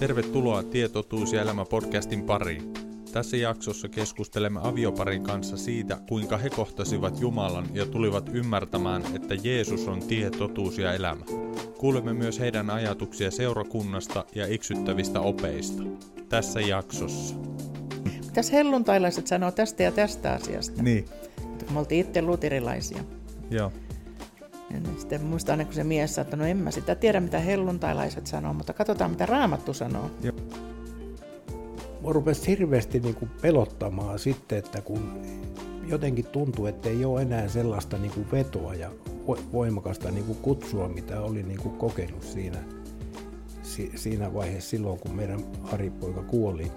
Tervetuloa Tietotuus ja elämä podcastin pariin. Tässä jaksossa keskustelemme avioparin kanssa siitä, kuinka he kohtasivat Jumalan ja tulivat ymmärtämään, että Jeesus on tie, totuus ja elämä. Kuulemme myös heidän ajatuksia seurakunnasta ja iksyttävistä opeista. Tässä jaksossa. Mitäs helluntailaiset sanoo tästä ja tästä asiasta? Niin. Me oltiin itse luterilaisia. Joo. Sitten muistan aina, kun se mies sanoi, että no en mä sitä tiedä, mitä helluntailaiset sanoo, mutta katsotaan, mitä Raamattu sanoo. Joo. Mua rupesi hirveästi niin kuin pelottamaan sitten, että kun jotenkin tuntuu, että ei ole enää sellaista niin kuin vetoa ja voimakasta niin kuin kutsua, mitä oli niin kuin kokenut siinä, siinä vaiheessa silloin, kun meidän Ari-poika kuoli.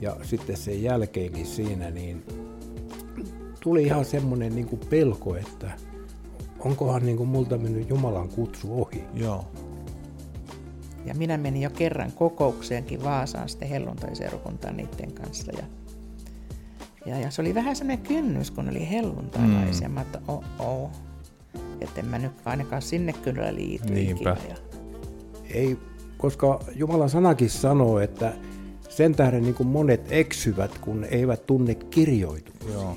Ja sitten sen jälkeenkin siinä, niin tuli ihan semmoinen niin kuin pelko, että onkohan niin kuin multa mennyt Jumalan kutsu ohi. Joo. Ja minä menin jo kerran kokoukseenkin Vaasaan sitten helluntaiseurakuntaan niiden kanssa. Ja, ja, ja, se oli vähän sellainen kynnys, kun oli helluntailaisia. Mm. Mä että oh, oh. Että en mä nyt ainakaan sinne kyllä liity Niinpä. Ja... Ei, koska Jumalan sanakin sanoo, että sen tähden niin kuin monet eksyvät, kun eivät tunne kirjoituksia. Joo.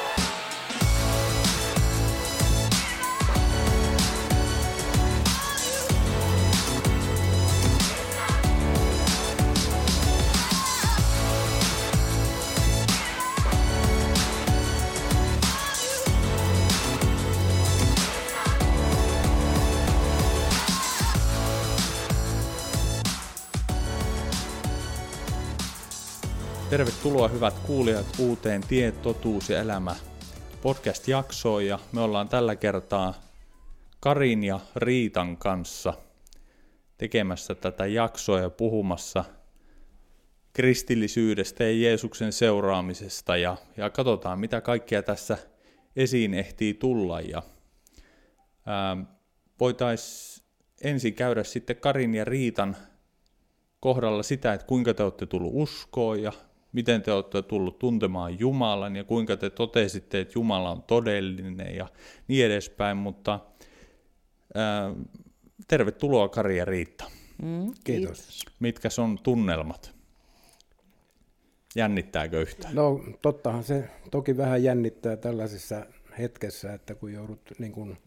Tervetuloa hyvät kuulijat uuteen Tie, totuus ja elämä podcast-jaksoon. Ja me ollaan tällä kertaa Karin ja Riitan kanssa tekemässä tätä jaksoa ja puhumassa kristillisyydestä ja Jeesuksen seuraamisesta. Ja, ja katsotaan mitä kaikkea tässä esiin ehtii tulla. Ja voitaisiin ensin käydä sitten Karin ja Riitan kohdalla sitä, että kuinka te olette tullut uskoon ja miten te olette tullut tuntemaan Jumalan ja kuinka te totesitte, että Jumala on todellinen ja niin edespäin, mutta ää, tervetuloa Kari ja Riitta. Mm, kiitos. Mitkä on tunnelmat? Jännittääkö yhtään? No tottahan se toki vähän jännittää tällaisessa hetkessä, että kun joudut niin kuin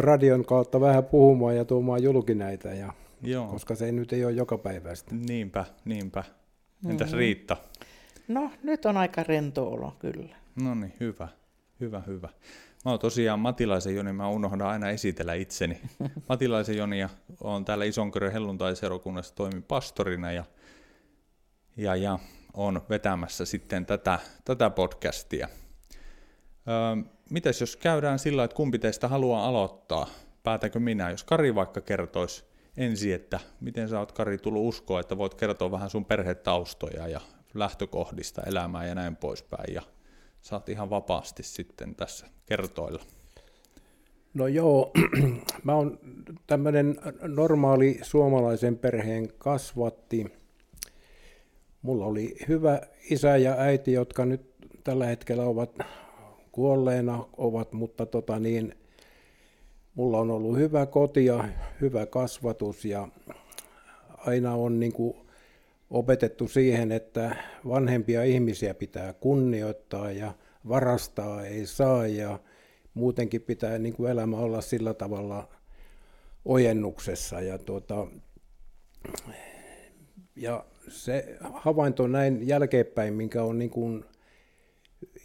radion kautta vähän puhumaan ja tuomaan julki näitä ja Joo. koska se nyt ei ole joka päivästä. Niinpä, niinpä. Entäs mm-hmm. Riitta? No, nyt on aika rento olo, kyllä. No niin, hyvä, hyvä, hyvä. Mä oon tosiaan Matilaisen Joni, mä unohdan aina esitellä itseni. Matilaisen Joni ja oon täällä Isonkyrön helluntaiseurakunnassa toimin pastorina ja, ja, ja on vetämässä sitten tätä, tätä podcastia. Öö, mitäs jos käydään sillä, että kumpi teistä haluaa aloittaa? Päätäkö minä? Jos Kari vaikka kertoisi ensin, että miten sä oot Kari tullut uskoa, että voit kertoa vähän sun perhetaustoja ja lähtökohdista elämää ja näin poispäin. Ja saat ihan vapaasti sitten tässä kertoilla. No joo, mä oon tämmöinen normaali suomalaisen perheen kasvatti. Mulla oli hyvä isä ja äiti, jotka nyt tällä hetkellä ovat kuolleena, ovat, mutta tota niin, mulla on ollut hyvä koti ja hyvä kasvatus ja aina on niin kuin opetettu siihen, että vanhempia ihmisiä pitää kunnioittaa ja varastaa ei saa ja muutenkin pitää niin kuin elämä olla sillä tavalla ojennuksessa. Ja tuota, ja se havainto näin jälkeenpäin, minkä on niin kuin,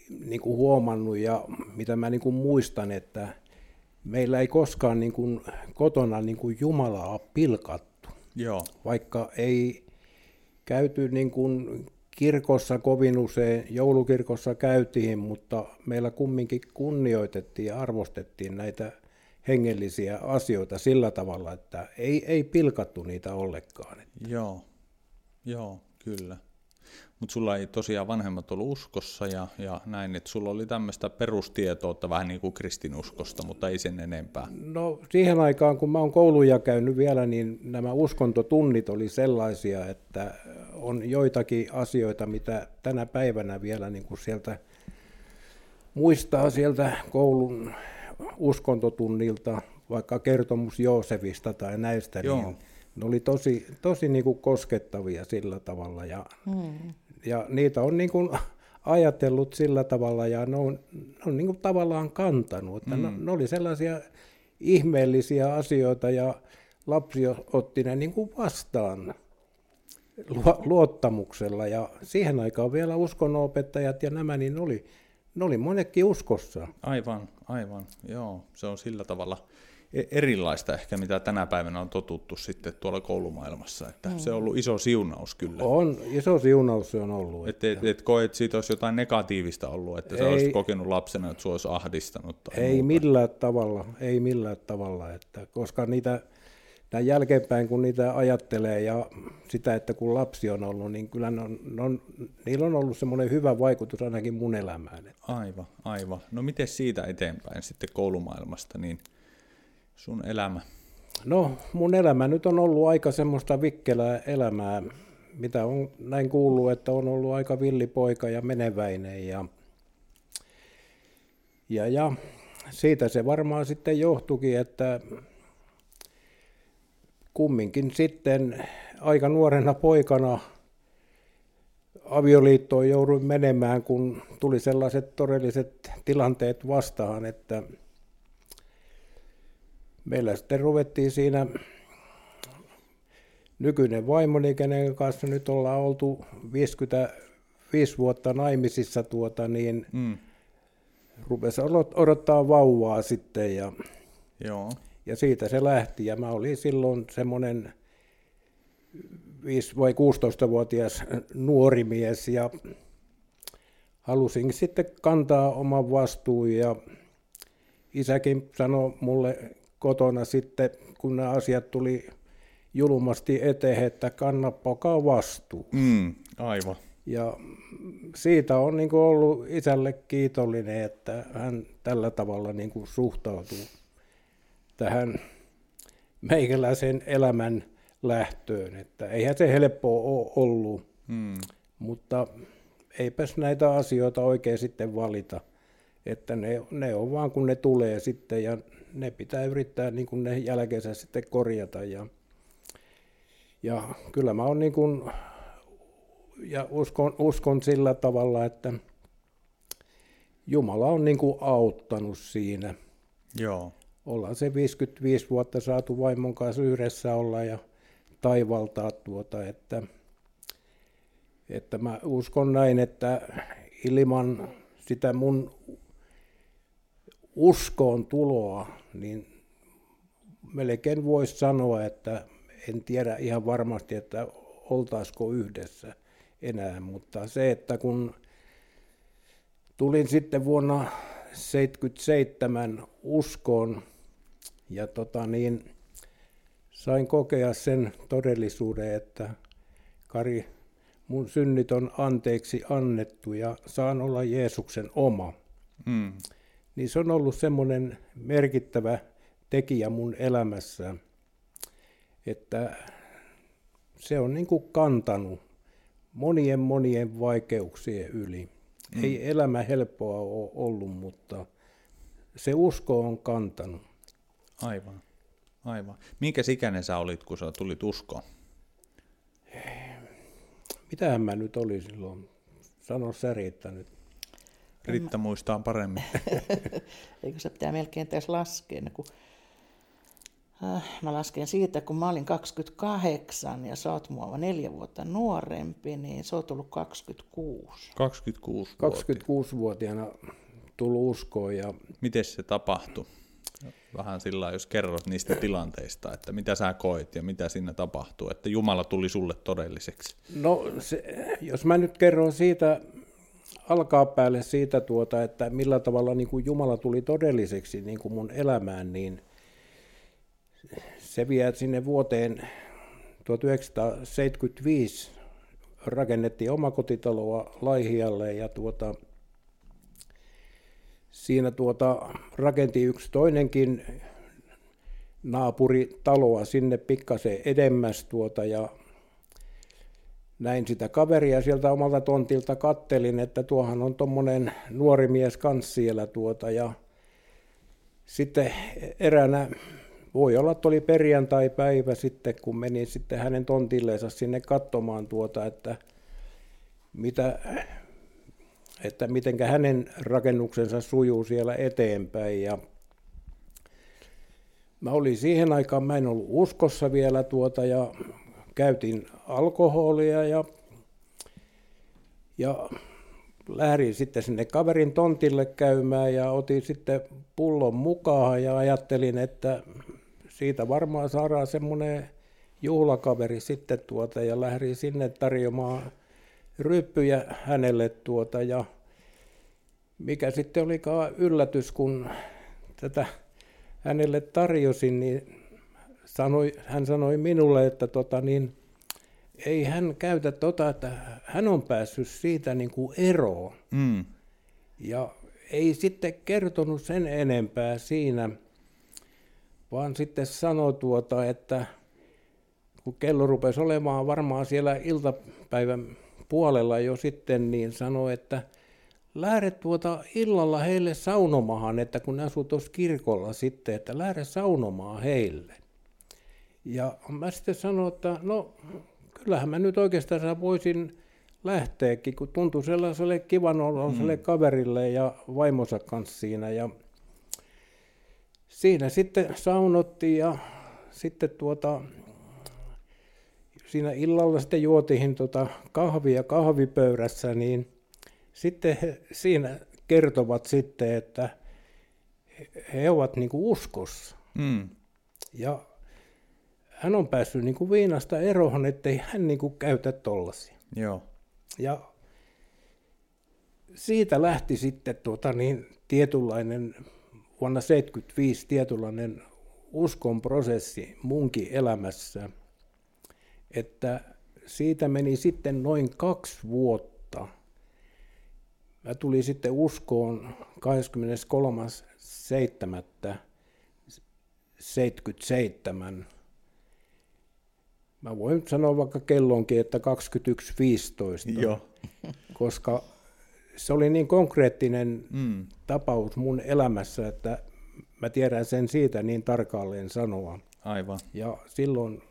niin kuin huomannut ja mitä mä niin kuin muistan, että meillä ei koskaan niin kuin kotona niin kuin Jumalaa pilkattu. Joo. Vaikka ei käyty niin kuin kirkossa kovin usein, joulukirkossa käytiin, mutta meillä kumminkin kunnioitettiin ja arvostettiin näitä hengellisiä asioita sillä tavalla, että ei, ei pilkattu niitä ollenkaan. Joo, joo, kyllä. Mutta sulla ei tosiaan vanhemmat ollut uskossa ja, ja näin, että sulla oli tämmöistä perustietoutta vähän niin kuin kristinuskosta, mutta ei sen enempää. No siihen aikaan, kun mä oon kouluja käynyt vielä, niin nämä uskontotunnit oli sellaisia, että on joitakin asioita, mitä tänä päivänä vielä niin kuin sieltä muistaa sieltä koulun uskontotunnilta, vaikka kertomus Joosefista tai näistä, Joo. niin ne oli tosi, tosi niin kuin koskettavia sillä tavalla. Ja, hmm. Ja niitä on niin kuin ajatellut sillä tavalla ja ne on, ne on niin kuin tavallaan kantanut. Että hmm. ne, ne oli sellaisia ihmeellisiä asioita ja lapsi otti ne niin kuin vastaan luottamuksella. Ja siihen aikaan vielä uskonnonopettajat ja nämä, niin ne oli, ne oli monekin uskossa. Aivan, aivan. Joo, se on sillä tavalla erilaista ehkä, mitä tänä päivänä on totuttu sitten tuolla koulumaailmassa. Että mm. Se on ollut iso siunaus kyllä. On, iso siunaus se on ollut. Että et, et koet, että siitä olisi jotain negatiivista ollut, että ei, sä olisit kokenut lapsena, että sinua olisi ahdistanut. Tai ei muuta. millään tavalla, ei millään tavalla, että, koska niitä näin jälkeenpäin, kun niitä ajattelee ja sitä, että kun lapsi on ollut, niin kyllä ne on, ne on, niillä on ollut semmoinen hyvä vaikutus ainakin mun elämään. Aivan, aivan. No miten siitä eteenpäin sitten koulumaailmasta, niin sun elämä? No mun elämä nyt on ollut aika semmoista vikkelää elämää, mitä on näin kuullut, että on ollut aika villipoika ja meneväinen ja, ja, ja siitä se varmaan sitten johtukin, että kumminkin sitten aika nuorena poikana avioliittoon jouduin menemään, kun tuli sellaiset todelliset tilanteet vastaan, että meillä sitten ruvettiin siinä nykyinen vaimoni, kenen kanssa nyt ollaan oltu 55 vuotta naimisissa, tuota, niin mm. rupesi odottaa vauvaa sitten ja Joo. Ja siitä se lähti ja mä olin silloin semmoinen 5 vai 16-vuotias nuori mies ja halusin sitten kantaa oman vastuun ja isäkin sanoi mulle kotona sitten, kun nämä asiat tuli julmasti eteen, että kanna pokaa vastuu. Mm, aivan. Ja siitä on niin ollut isälle kiitollinen, että hän tällä tavalla niin suhtautuu tähän meikäläisen elämän lähtöön. Että eihän se helppoa ole ollut, hmm. mutta eipäs näitä asioita oikein sitten valita. Että ne, ne on vaan kun ne tulee sitten ja ne pitää yrittää niin kuin ne jälkeensä sitten korjata. Ja, ja kyllä mä oon niin kuin, ja uskon, uskon sillä tavalla, että Jumala on niin kuin auttanut siinä. Joo ollaan se 55 vuotta saatu vaimon kanssa yhdessä olla ja taivaltaa tuota, että, että mä uskon näin, että ilman sitä mun uskoon tuloa, niin melkein voisi sanoa, että en tiedä ihan varmasti, että oltaisiko yhdessä enää, mutta se, että kun tulin sitten vuonna 1977 uskoon, ja tota niin, sain kokea sen todellisuuden, että Kari, mun synnit on anteeksi annettu ja saan olla Jeesuksen oma. Mm. Niin se on ollut semmoinen merkittävä tekijä mun elämässä, että se on niin kuin kantanut monien monien vaikeuksien yli. Mm. Ei elämä helppoa ole ollut, mutta se usko on kantanut. Aivan, aivan. Minkä ikäinen sä olit, kun sä tulit uskoon? Mitähän mä nyt olin silloin? Sano sä Riitta muistaa paremmin. Eikö se pitää melkein tässä laskea, kun Äh, mä lasken siitä, kun mä olin 28 ja sä oot mua neljä vuotta nuorempi, niin se on tullut 26. 26 26-vuotiaana tullut uskoon. Ja... Miten se tapahtui? Vähän sillä jos kerrot niistä tilanteista, että mitä sä koit ja mitä siinä tapahtuu, että Jumala tuli sulle todelliseksi. No, se, jos mä nyt kerron siitä, alkaa päälle siitä, tuota, että millä tavalla niin kuin Jumala tuli todelliseksi niin kuin mun elämään, niin se vie sinne vuoteen 1975 rakennettiin omakotitaloa Laihialle ja tuota, siinä tuota, rakenti yksi toinenkin naapuritaloa sinne pikkasen edemmäs tuota, ja näin sitä kaveria sieltä omalta tontilta kattelin, että tuohan on tuommoinen nuori mies kanssa siellä tuota, ja sitten eräänä, voi olla, että oli perjantai-päivä sitten, kun menin sitten hänen tontilleensa sinne katsomaan tuota, että mitä että miten hänen rakennuksensa sujuu siellä eteenpäin. Ja mä olin siihen aikaan, mä en ollut uskossa vielä tuota ja käytin alkoholia ja, ja lähdin sitten sinne kaverin tontille käymään ja otin sitten pullon mukaan ja ajattelin, että siitä varmaan saadaan semmoinen juhlakaveri sitten tuota ja lähdin sinne tarjoamaan ryppyjä hänelle tuota ja mikä sitten olikaan yllätys, kun tätä hänelle tarjosin, niin sanoi, hän sanoi minulle, että tota, niin, ei hän käytä tota, että hän on päässyt siitä niin kuin eroon. Mm. Ja ei sitten kertonut sen enempää siinä, vaan sitten sanoi tuota, että kun kello rupesi olemaan varmaan siellä iltapäivän puolella jo sitten, niin sanoi, että lähde tuota illalla heille saunomahan, että kun asuu tuossa kirkolla sitten, että lähde saunomaan heille. Ja mä sitten sanoin, että no kyllähän mä nyt oikeastaan voisin lähteäkin, kun tuntui sellaiselle kivan oloiselle mm. kaverille ja vaimonsa kanssa siinä. Ja siinä sitten saunottiin ja sitten tuota, siinä illalla sitten juotiin tota kahvia kahvipöydässä, niin sitten he siinä kertovat sitten, että he ovat niin kuin uskossa. Mm. Ja hän on päässyt niin kuin viinasta eroon, ettei hän niin kuin käytä tollasia. Joo. Ja siitä lähti sitten tuota niin, tietynlainen, vuonna 1975 tietynlainen uskon prosessi munkin elämässä, että siitä meni sitten noin kaksi vuotta. Mä tulin sitten uskoon 23.7.77. Mä voin sanoa vaikka kellonkin, että 21.15, Joo. koska se oli niin konkreettinen mm. tapaus mun elämässä, että mä tiedän sen siitä niin tarkalleen sanoa. Aivan. Ja silloin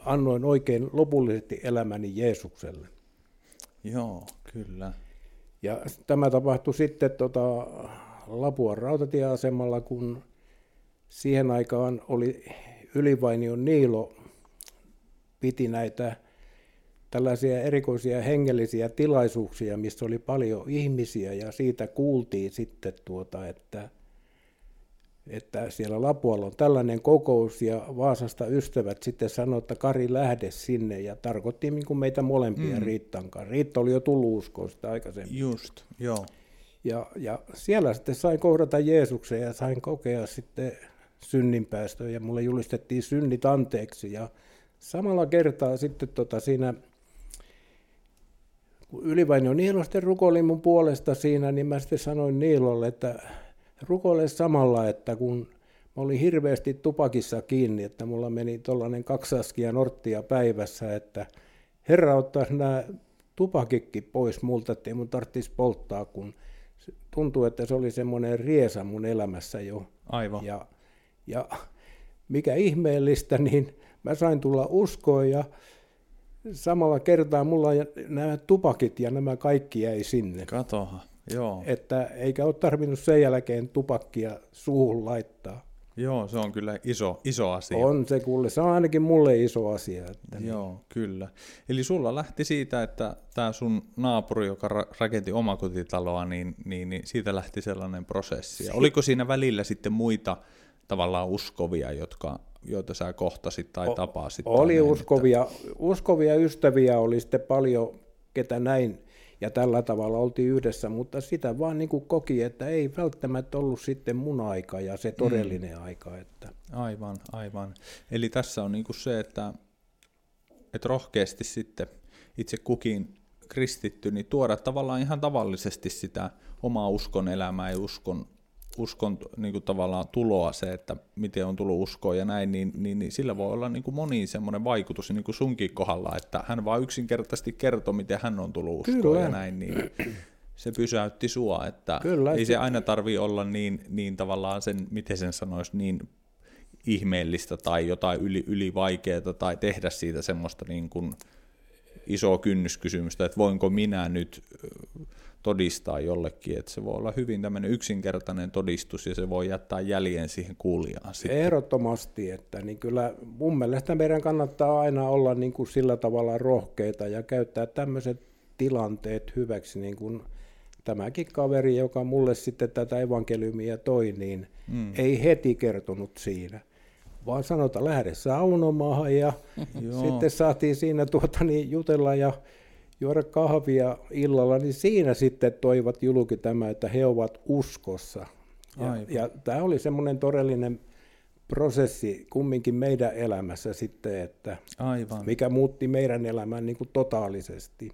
annoin oikein lopullisesti elämäni Jeesukselle. Joo, kyllä. Ja tämä tapahtui sitten tota, Lapuan rautatieasemalla, kun siihen aikaan oli Ylivainion Niilo piti näitä tällaisia erikoisia hengellisiä tilaisuuksia, missä oli paljon ihmisiä ja siitä kuultiin sitten, tuota, että, että siellä Lapualla on tällainen kokous ja Vaasasta ystävät sitten sanoivat, että Kari lähde sinne ja tarkoitti niin meitä molempia mm. Riittan kanssa. Riitta oli jo tullut uskoon sitä aikaisemmin. Just, joo. Ja, ja siellä sitten sain kohdata Jeesuksen ja sain kokea sitten synninpäästöä ja mulle julistettiin synnit anteeksi ja samalla kertaa sitten tota siinä, kun Ylivainio Niilo sitten rukoili mun puolesta siinä, niin mä sitten sanoin Niilolle, että rukoile samalla, että kun mä olin hirveästi tupakissa kiinni, että mulla meni tuollainen kaksaskia norttia päivässä, että Herra ottaisi nämä tupakikki pois multa, ettei mun tarvitsisi polttaa, kun tuntuu, että se oli semmoinen riesa mun elämässä jo. Aivan. Ja, ja mikä ihmeellistä, niin mä sain tulla uskoon ja samalla kertaa mulla nämä tupakit ja nämä kaikki jäi sinne. Katoha, joo. Että eikä ole tarvinnut sen jälkeen tupakkia suuhun laittaa. Joo, se on kyllä iso, iso asia. On se kuule, se on ainakin mulle iso asia. Että Joo, kyllä. Eli sulla lähti siitä, että tämä sun naapuri, joka ra- rakensi omakotitaloa, niin, niin, niin siitä lähti sellainen prosessi. Ja oliko siinä välillä sitten muita tavallaan uskovia, jotka, joita sä kohtasit tai O- tapasit? Oli näin, uskovia, uskovia ystäviä, oli sitten paljon, ketä näin ja tällä tavalla oltiin yhdessä, mutta sitä vaan niin kuin koki, että ei välttämättä ollut sitten mun aika ja se todellinen mm. aika. Että. Aivan, aivan. Eli tässä on niin kuin se, että, että rohkeasti sitten itse kukin kristitty, niin tuoda tavallaan ihan tavallisesti sitä omaa uskon elämää ja uskon, uskon niin kuin tavallaan tuloa se, että miten on tullut uskoa ja näin, niin, niin, niin sillä voi olla niin kuin moni semmoinen vaikutus niin kuin sunkin kohdalla, että hän vaan yksinkertaisesti kertoo, miten hän on tullut uskoa Kyllä. ja näin, niin se pysäytti sua, että Kyllä, ei se- aina tarvi olla niin, niin tavallaan sen, miten sen sanoisi, niin ihmeellistä tai jotain yli, yli vaikeaa tai tehdä siitä semmoista niin kuin isoa kynnyskysymystä, että voinko minä nyt todistaa jollekin, että se voi olla hyvin tämmöinen yksinkertainen todistus ja se voi jättää jäljen siihen kuulijaan sitten. Ehdottomasti, että niin kyllä mun mielestä meidän kannattaa aina olla niin kuin sillä tavalla rohkeita ja käyttää tämmöiset tilanteet hyväksi, niin kuin tämäkin kaveri, joka mulle sitten tätä evankeliumia toi, niin mm. ei heti kertonut siinä, vaan sanota lähde saunomaan ja Joo. sitten saatiin siinä tuota, niin jutella ja juoda kahvia illalla, niin siinä sitten toivat julki tämä, että he ovat uskossa. Ja, Aivan. ja tämä oli semmoinen todellinen prosessi kumminkin meidän elämässä sitten, että Aivan, mikä muutti meidän elämän niin kuin totaalisesti.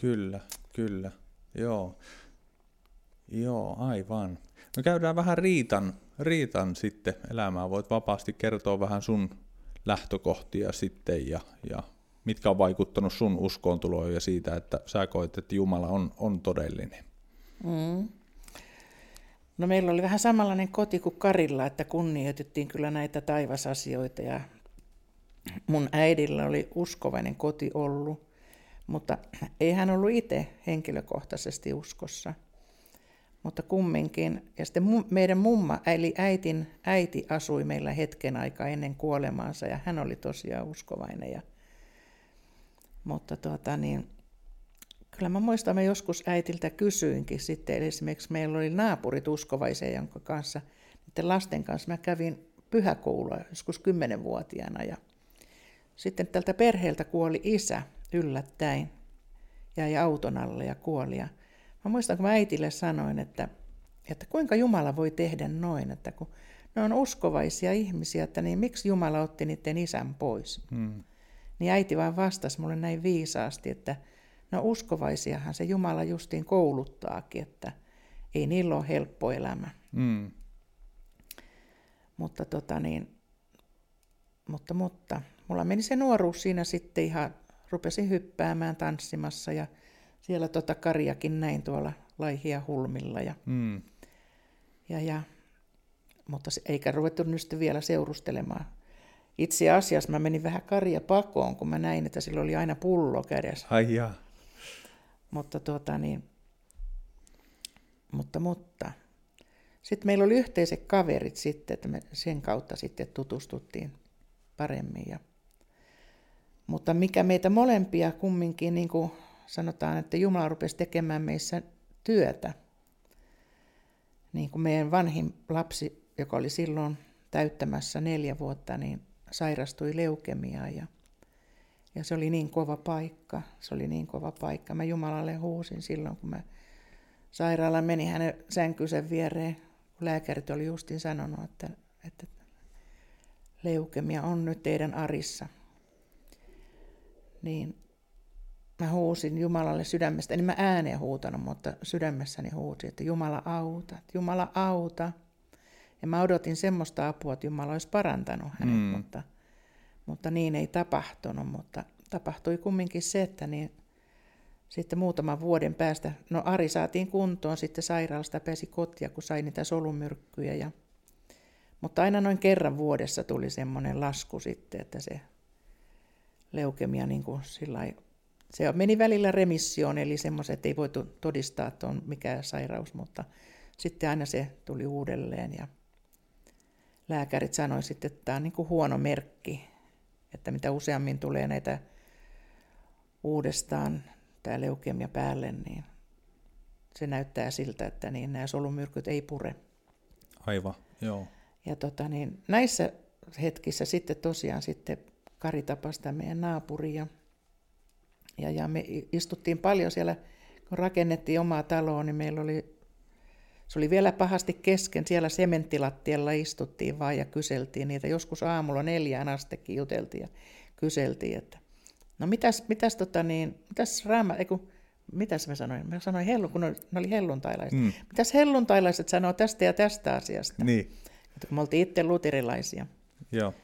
kyllä, kyllä, joo. Joo, aivan. No käydään vähän Riitan, Riitan sitten elämää. Voit vapaasti kertoa vähän sun lähtökohtia sitten ja, ja mitkä on vaikuttanut sun uskoontuloon ja siitä, että sä koet, että Jumala on, on todellinen. Mm. No meillä oli vähän samanlainen koti kuin Karilla, että kunnioitettiin kyllä näitä taivasasioita ja mun äidillä oli uskovainen koti ollut, mutta ei hän ollut itse henkilökohtaisesti uskossa. Mutta kumminkin, ja sitten meidän mumma, eli äitin äiti asui meillä hetken aikaa ennen kuolemaansa ja hän oli tosiaan uskovainen. Ja, mutta tuota niin, Kyllä mä muistan, mä joskus äitiltä kysyinkin sitten, eli esimerkiksi meillä oli naapurit uskovaisia, jonka kanssa, niiden lasten kanssa mä kävin pyhäkoulua joskus kymmenenvuotiaana ja sitten tältä perheeltä kuoli isä yllättäen, jäi auton alle ja kuoli. Ja mä muistan, kun mä äitille sanoin, että, että kuinka Jumala voi tehdä noin, että kun ne on uskovaisia ihmisiä, että niin miksi Jumala otti niiden isän pois. Hmm. Niin äiti vaan vastasi mulle näin viisaasti, että no uskovaisiahan se Jumala justiin kouluttaakin, että ei niillä ole helppo elämä. Hmm. Mutta, tota niin, mutta, mutta mulla meni se nuoruus siinä sitten ihan, rupesin hyppäämään tanssimassa ja siellä tota Karjakin näin tuolla laihia hulmilla ja, Hmm. ja, ja mutta se, eikä ruvettu nyt vielä seurustelemaan. Itse asiassa mä menin vähän Karja pakoon, kun mä näin, että sillä oli aina pullo kädessä. Ai jaa. Mutta tuota niin, mutta, mutta. Sitten meillä oli yhteiset kaverit sitten, että me sen kautta sitten tutustuttiin paremmin. Ja, mutta mikä meitä molempia kumminkin, niin kuin sanotaan, että Jumala rupesi tekemään meissä työtä. Niin kuin meidän vanhin lapsi, joka oli silloin täyttämässä neljä vuotta, niin sairastui leukemiaan ja ja se oli niin kova paikka, se oli niin kova paikka. Mä Jumalalle huusin silloin, kun mä sairaalaan meni hänen sänkynsä viereen, kun lääkärit oli justin sanonut, että, että leukemia on nyt teidän arissa. Niin mä huusin Jumalalle sydämestä, en mä ääneen huutanut, mutta sydämessäni huusin, että Jumala auta, Jumala auta. Ja mä odotin semmoista apua, että Jumala olisi parantanut hänet, Mm. mutta, mutta niin ei tapahtunut. Mutta tapahtui kumminkin se, että niin sitten muutaman vuoden päästä, no Ari saatiin kuntoon, sitten sairaalasta pääsi kotia, kun sai niitä solumyrkkyjä. Ja, mutta aina noin kerran vuodessa tuli semmoinen lasku sitten, että se leukemia niin kuin sillai, se meni välillä remissioon, eli semmoiset, että ei voitu todistaa, että on mikä sairaus, mutta sitten aina se tuli uudelleen. Ja lääkärit sanoivat sitten, että tämä on niin kuin huono merkki, että mitä useammin tulee näitä uudestaan tämä leukemia päälle, niin se näyttää siltä, että niin nämä solumyrkyt ei pure. Aivan, joo. Ja tota, niin näissä hetkissä sitten tosiaan sitten Kari tapasi tämän meidän naapuri ja, ja, ja me istuttiin paljon siellä, kun rakennettiin omaa taloa, niin meillä oli, se oli vielä pahasti kesken, siellä sementtilattialla istuttiin vaan ja kyseltiin niitä, joskus aamulla neljään astekin juteltiin ja kyseltiin, että no mitäs, mitäs, tota niin, mitäs raama, eiku, mitäs mä sanoin? Mä sanoin, hellu, kun ne oli helluntailaiset. Mm. Mitäs helluntailaiset sanoo tästä ja tästä asiasta? Niin. Että kun me oltiin itse luterilaisia. Joo.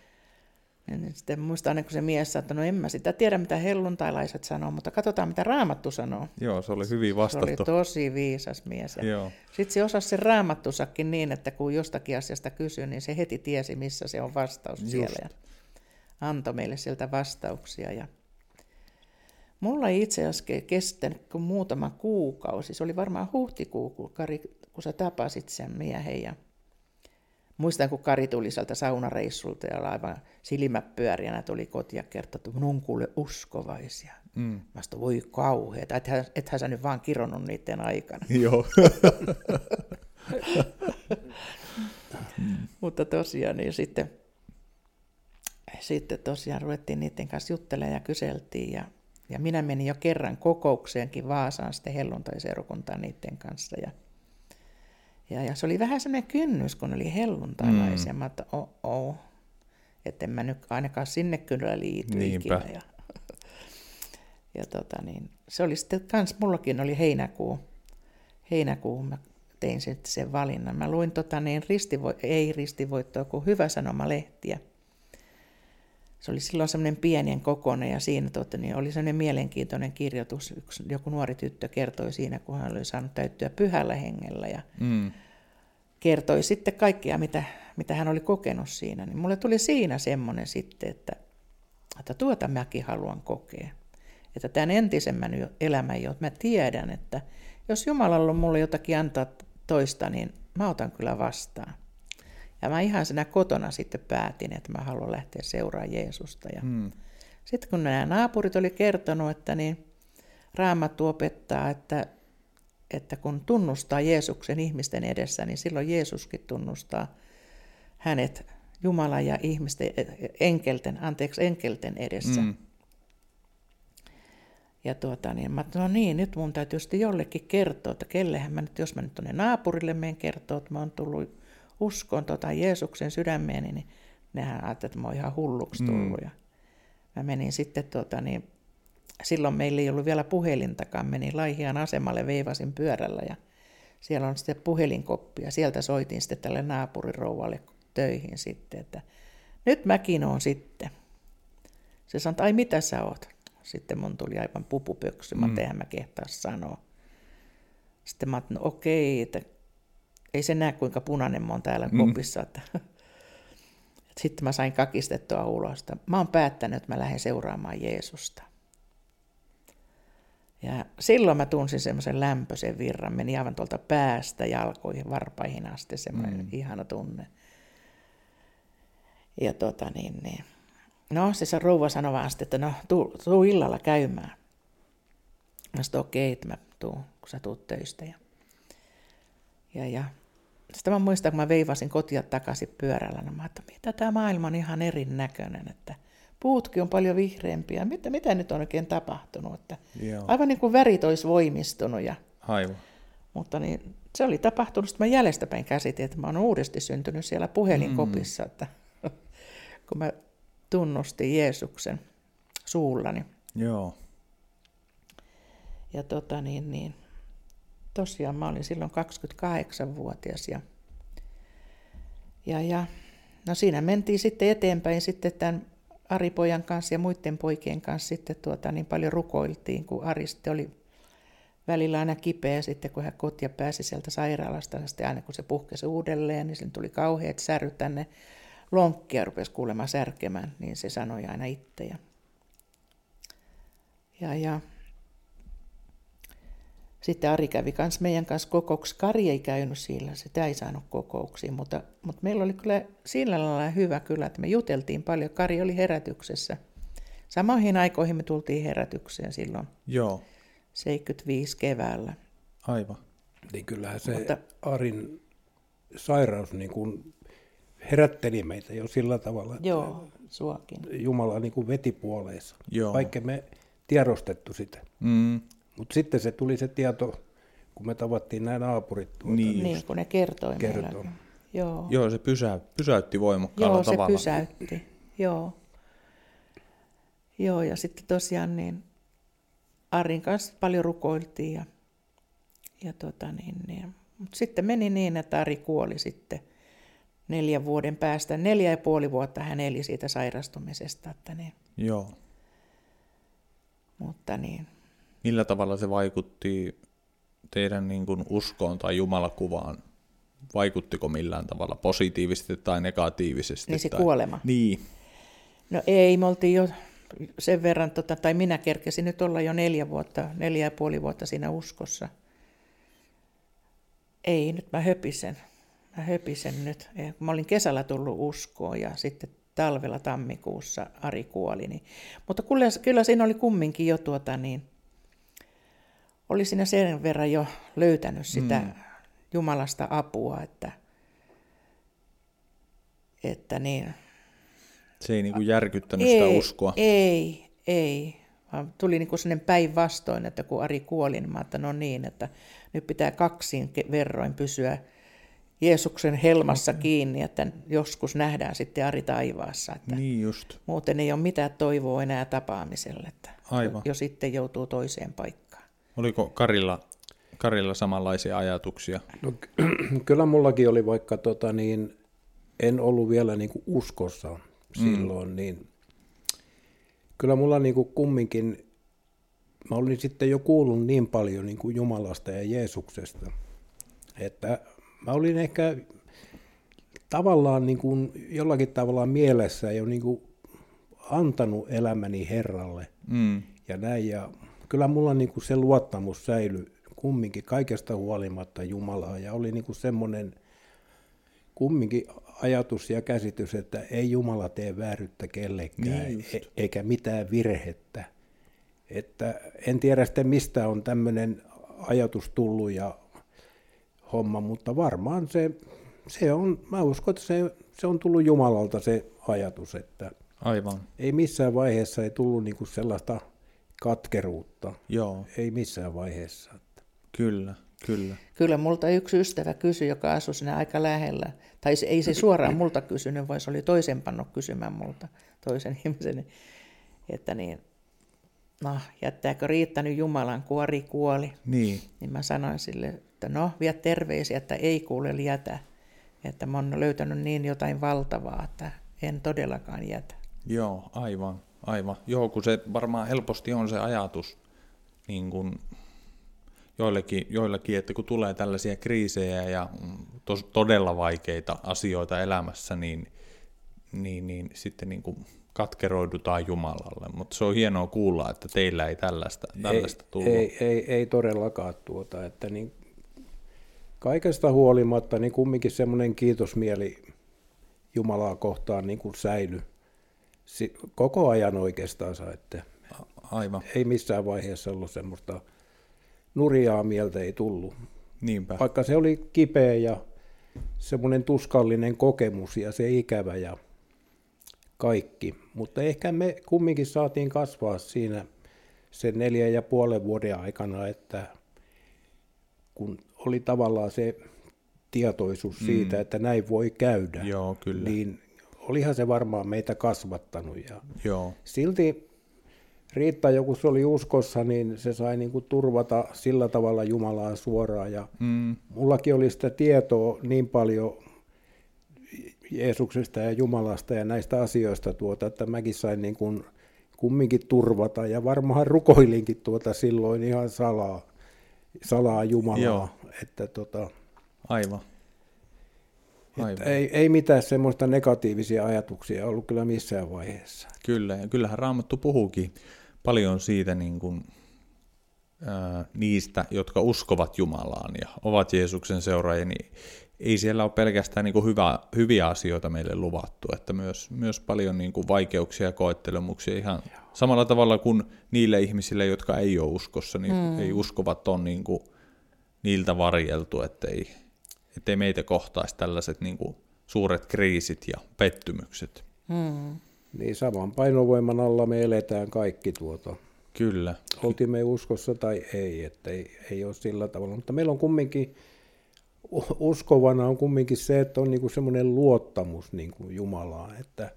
Ja sitten muistan aina, kun se mies sanoi, että no en mä sitä tiedä, mitä helluntailaiset sanoo, mutta katsotaan, mitä raamattu sanoo. Joo, se oli hyvin vastattu. Se oli tosi viisas mies. Joo. Sitten se osasi sen raamattusakin niin, että kun jostakin asiasta kysyi, niin se heti tiesi, missä se on vastaus Just. siellä. Ja antoi meille sieltä vastauksia. Ja mulla ei itse asiassa kestänyt kuin muutama kuukausi. Se oli varmaan huhtikuu, kun, Kari, kun sä tapasit sen miehen. Ja Muistan, kun Kari tuli sieltä saunareissulta ja aivan silmät pyöriänä tuli kotia kertoi, että mun kuule uskovaisia. Mm. Mä sanoin, voi kauheeta, ethän, ethän sä nyt vaan kironnut niiden aikana. Joo. Mutta tosiaan, niin sitten, sitten tosiaan ruvettiin niiden kanssa juttelemaan ja kyseltiin. Ja, ja minä menin jo kerran kokoukseenkin Vaasaan sitten helluntaiseurakuntaan niiden kanssa. Ja, ja, ja se oli vähän semmoinen kynnys, kun oli helluntailaisia. Mm. Mä että oh, oh, että en mä nyt ainakaan sinne kyllä liity Niinpä. ikinä. Ja, ja tota niin, se oli sitten kans, mullakin oli heinäkuu, heinäkuu, mä tein sitten sen valinnan. Mä luin tota niin, ristivo, ei ristivoittoa, kuin Hyvä Sanoma-lehtiä. Se oli silloin semmoinen pienien kokoinen ja siinä tota, niin oli semmoinen mielenkiintoinen kirjoitus. Yksi, joku nuori tyttö kertoi siinä, kun hän oli saanut täyttyä pyhällä hengellä ja mm. kertoi sitten kaikkia, mitä, mitä hän oli kokenut siinä. Niin mulle tuli siinä semmoinen sitten, että, että tuota mäkin haluan kokea. Että tämän entisemmän elämän, jo, mä tiedän, että jos Jumalalla on mulle jotakin antaa toista, niin mä otan kyllä vastaan. Ja mä ihan siinä kotona sitten päätin, että mä haluan lähteä seuraamaan Jeesusta. Ja hmm. Sitten kun nämä naapurit oli kertonut, että niin Raamattu opettaa, että, että kun tunnustaa Jeesuksen ihmisten edessä, niin silloin Jeesuskin tunnustaa hänet Jumalan ja ihmisten, enkelten, anteeksi, enkelten edessä. Hmm. Ja tuota, niin mä no niin, nyt mun täytyy sitten jollekin kertoa, että kellehän mä nyt, jos mä nyt tuonne naapurille menen kertoa, että mä oon tullut uskon tota Jeesuksen sydämeeni, niin nehän ajattelivat, että mä oon ihan hulluksi mm. tullut. Mm. Ja mä menin sitten, tota, niin, silloin meillä ei ollut vielä puhelintakaan, menin Laihian asemalle, veivasin pyörällä ja siellä on sitten puhelinkoppi ja sieltä soitin sitten tälle naapurirouvalle töihin sitten, että nyt mäkin on sitten. Se sanoi, ai mitä sä oot? Sitten mun tuli aivan pupupöksy, mä mm. mä kehtaa sanoa. Sitten mä ajattelin, no okei, että ei se näe kuinka punainen mä oon täällä mm. kopissa. Että, sitten mä sain kakistettua ulos. Mä oon päättänyt, että mä lähden seuraamaan Jeesusta. Ja silloin mä tunsin semmoisen lämpöisen virran, meni aivan tuolta päästä jalkoihin, varpaihin asti, semmoinen mm. ihana tunne. Ja tota niin, niin. No, se se rouva sanoi vaan sitten, että no, tuu, tuu illalla käymään. Mä sanoin, okei, okay, että mä tuun, kun sä tuut töistä. Ja, ja, ja sitten mä muistan, kun mä veivasin kotia takaisin pyörällä, niin mä että mitä tämä maailma on ihan erinäköinen, että puutkin on paljon vihreämpiä. Mitä, mitä nyt on oikein tapahtunut? Että aivan niin kuin värit olisi voimistunut. Ja, aivan. Mutta niin, se oli tapahtunut, että mä jäljestäpäin käsitin, että mä oon uudesti syntynyt siellä puhelinkopissa, mm. että kun mä tunnustin Jeesuksen suullani. Joo. Ja tota niin, niin tosiaan mä olin silloin 28-vuotias ja, ja, ja no siinä mentiin sitten eteenpäin sitten tämän Ari-pojan kanssa ja muiden poikien kanssa sitten tuota, niin paljon rukoiltiin, kun Ari sitten oli välillä aina kipeä sitten, kun hän kotia pääsi sieltä sairaalasta, sitten aina kun se puhkesi uudelleen, niin sen tuli kauheat säry tänne lonkkia, rupesi kuulemaan särkemään, niin se sanoi aina itse. Ja, ja, ja sitten Ari kävi kans meidän kanssa kokouksessa. Kari ei käynyt sillä, sitä ei saanut kokouksiin, mutta, mutta meillä oli kyllä sillä lailla hyvä kyllä, että me juteltiin paljon. Kari oli herätyksessä. Samoihin aikoihin me tultiin herätykseen silloin Joo, 75 keväällä. aivan. Niin kyllähän se Mutta- Arin sairaus niin kuin herätteli meitä jo sillä tavalla, että Joo, suakin. Jumala niin kuin veti puoleensa, Joo. vaikka me tiedostettu sitä. Mm, Mutta sitten se tuli se tieto, kun me tavattiin nämä naapurit. Tuota, Niin. Niin, kun ne kertoi Kertoo. meille. Joo. joo, se pysä, pysäytti voimakkaalla Joo, se tavalla. pysäytti. Joo. Joo, ja sitten tosiaan niin Arin kanssa paljon rukoiltiin ja, ja tota niin, niin. Mutta sitten meni niin, että Ari kuoli sitten neljän vuoden päästä. Neljä ja puoli vuotta hän eli siitä sairastumisesta, että niin, Joo. mutta niin. Millä tavalla se vaikutti teidän niin kuin uskoon tai jumalakuvaan? Vaikuttiko millään tavalla positiivisesti tai negatiivisesti? Niin se tai... kuolema. Niin, No ei, me oltiin jo sen verran, tota, tai minä kerkesin nyt olla jo neljä vuotta, neljä ja puoli vuotta siinä uskossa. Ei, nyt mä höpisen. Mä höpisen nyt. Mä olin kesällä tullut uskoon ja sitten talvella tammikuussa Ari kuoli. Niin. Mutta kyllä, kyllä siinä oli kumminkin jo tuota niin, oli siinä sen verran jo löytänyt sitä mm. Jumalasta apua, että, että niin, se ei niin kuin järkyttänyt sitä uskoa. ei, ei. Vaan tuli niin kuin sellainen päinvastoin, että kun Ari kuoli, niin mä ajattelin, no niin, että nyt pitää kaksin verroin pysyä Jeesuksen helmassa kiinni, että joskus nähdään sitten Ari taivaassa. Että Niin just, Muuten ei ole mitään toivoa enää tapaamiselle, että Aivan. jo sitten joutuu toiseen paikkaan. Oliko Karilla, Karilla samanlaisia ajatuksia? No, ky- kyllä mullakin oli, vaikka tota, niin, en ollut vielä niin kuin uskossa silloin, mm. niin kyllä mulla niin kuin kumminkin, mä olin sitten jo kuullut niin paljon niin kuin Jumalasta ja Jeesuksesta, että mä olin ehkä tavallaan niin kuin jollakin tavalla mielessä jo niin kuin antanut elämäni Herralle Mm. ja näin. Ja kyllä mulla niin kuin se luottamus säilyi kumminkin kaikesta huolimatta Jumalaa ja oli niin kuin semmoinen kumminkin ajatus ja käsitys, että ei Jumala tee vääryyttä kellekään Niin e- eikä mitään virhettä. Että en tiedä sitten mistä on tämmöinen ajatus tullut ja homma, mutta varmaan se, se on, mä uskon, että se, se on tullut Jumalalta se ajatus, että Aivan, ei missään vaiheessa ei tullut niinku sellaista katkeruutta. joo, Ei missään vaiheessa. kyllä, kyllä. Kyllä multa yksi ystävä kysyi, joka asui siinä aika lähellä. Tai se- ei se suoraan multa kysynyt, vaan se oli toisen pannut kysymään multa, toisen ihmisen. Että niin, no jättääkö riittänyt Jumalan, kun Ari kuoli. Niin, Niin mä sanoin sille, että no vie terveisiä, että ei kuule jätä. Että mä oon löytänyt niin jotain valtavaa, että en todellakaan jätä. joo, aivan, aivan. Joo, kun se varmaan helposti on se ajatus, niin kuin joillekin, joillekin, että kun tulee tällaisia kriisejä ja tos, todella vaikeita asioita elämässä, niin, niin, niin sitten niin kuin katkeroidutaan Jumalalle. Mutta se on hienoa kuulla, että teillä ei tällaista, tällaista ei, tullut. ei, ei, ei todellakaan tuota, että niin kaikesta huolimatta niin kumminkin semmoinen kiitosmieli Jumalaa kohtaan niin kuin säily si- koko ajan oikeastaan, että Aivan, ei missään vaiheessa ollut semmoista nurjaa mieltä ei tullut. niinpä. Vaikka se oli kipeä ja semmoinen tuskallinen kokemus ja se ikävä ja kaikki. Mutta ehkä me kumminkin saatiin kasvaa siinä sen neljän ja puolen vuoden aikana, että kun oli tavallaan se tietoisuus siitä, että näin voi käydä, Joo, kyllä. niin olihan se varmaan meitä kasvattanut. Ja Joo, silti Riitta, joku se oli uskossa, niin se sai niin kuin turvata sillä tavalla Jumalaa suoraan. Ja mm, mullakin oli sitä tietoa niin paljon Jeesuksesta ja Jumalasta ja näistä asioista, tuota, että mäkin sain niin kuin kumminkin turvata. Ja varmaan rukoilinkin tuota silloin ihan salaa, salaa Jumalaa. Joo. Että tota, aivan. Että ei, ei mitään semmoista negatiivisia ajatuksia ollut kyllä missään vaiheessa. Kyllä, ja kyllähän Raamattu puhuukin paljon siitä, niin kuin, ää, niistä, jotka uskovat Jumalaan ja ovat Jeesuksen seuraajia, niin ei siellä ole pelkästään niin kuin hyvä, hyviä asioita meille luvattu, että myös, myös paljon niin kuin vaikeuksia ja koettelemuksia ihan samalla tavalla kuin niille ihmisille, jotka ei ole uskossa, niin mm. ei uskovat on niin kuin niiltä varjeltu, ettei, ettei meitä kohtaisi tällaiset niin kuin suuret kriisit ja pettymykset. Mm. Niin saman painovoiman alla me eletään kaikki tuota. Kyllä. Oltiin me uskossa tai ei, että ei, ei ole sillä tavalla. Mutta meillä on kumminkin, uskovana on kumminkin se, että on niinku semmoinen luottamus niinku Jumalaan, että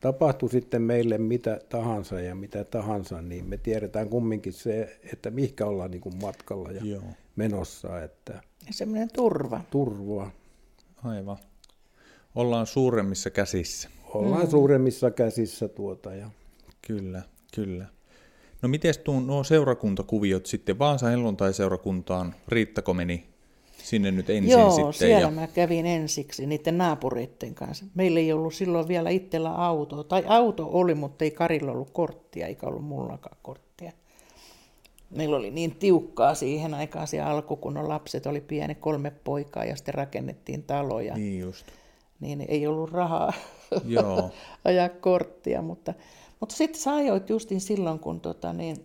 tapahtuu sitten meille mitä tahansa ja mitä tahansa, niin me tiedetään kumminkin se, että mihinkä ollaan niinku matkalla ja Joo. menossa. Että semmoinen turva. Turva. Aivan. Ollaan suuremmissa käsissä. Ollaan mm. suuremmissa käsissä tuota. Ja... Kyllä, kyllä. No miten nuo seurakuntakuviot sitten? Vaasa helluntai-seurakuntaan, Riittako meni sinne nyt ensin Joo, sitten? siellä ja... mä kävin ensiksi niiden naapureiden kanssa. Meillä ei ollut silloin vielä itsellä autoa. Tai auto oli, mutta ei Karilla ollut korttia, eikä ollut mullakaan korttia. Meillä oli niin tiukkaa siihen aikaan se alku, kun on lapset oli pieni, kolme poikaa ja sitten rakennettiin taloja. Niin just. Niin ei ollut rahaa Joo. ajaa korttia, mutta mutta sitten sä ajoit justin silloin, kun tota, niin,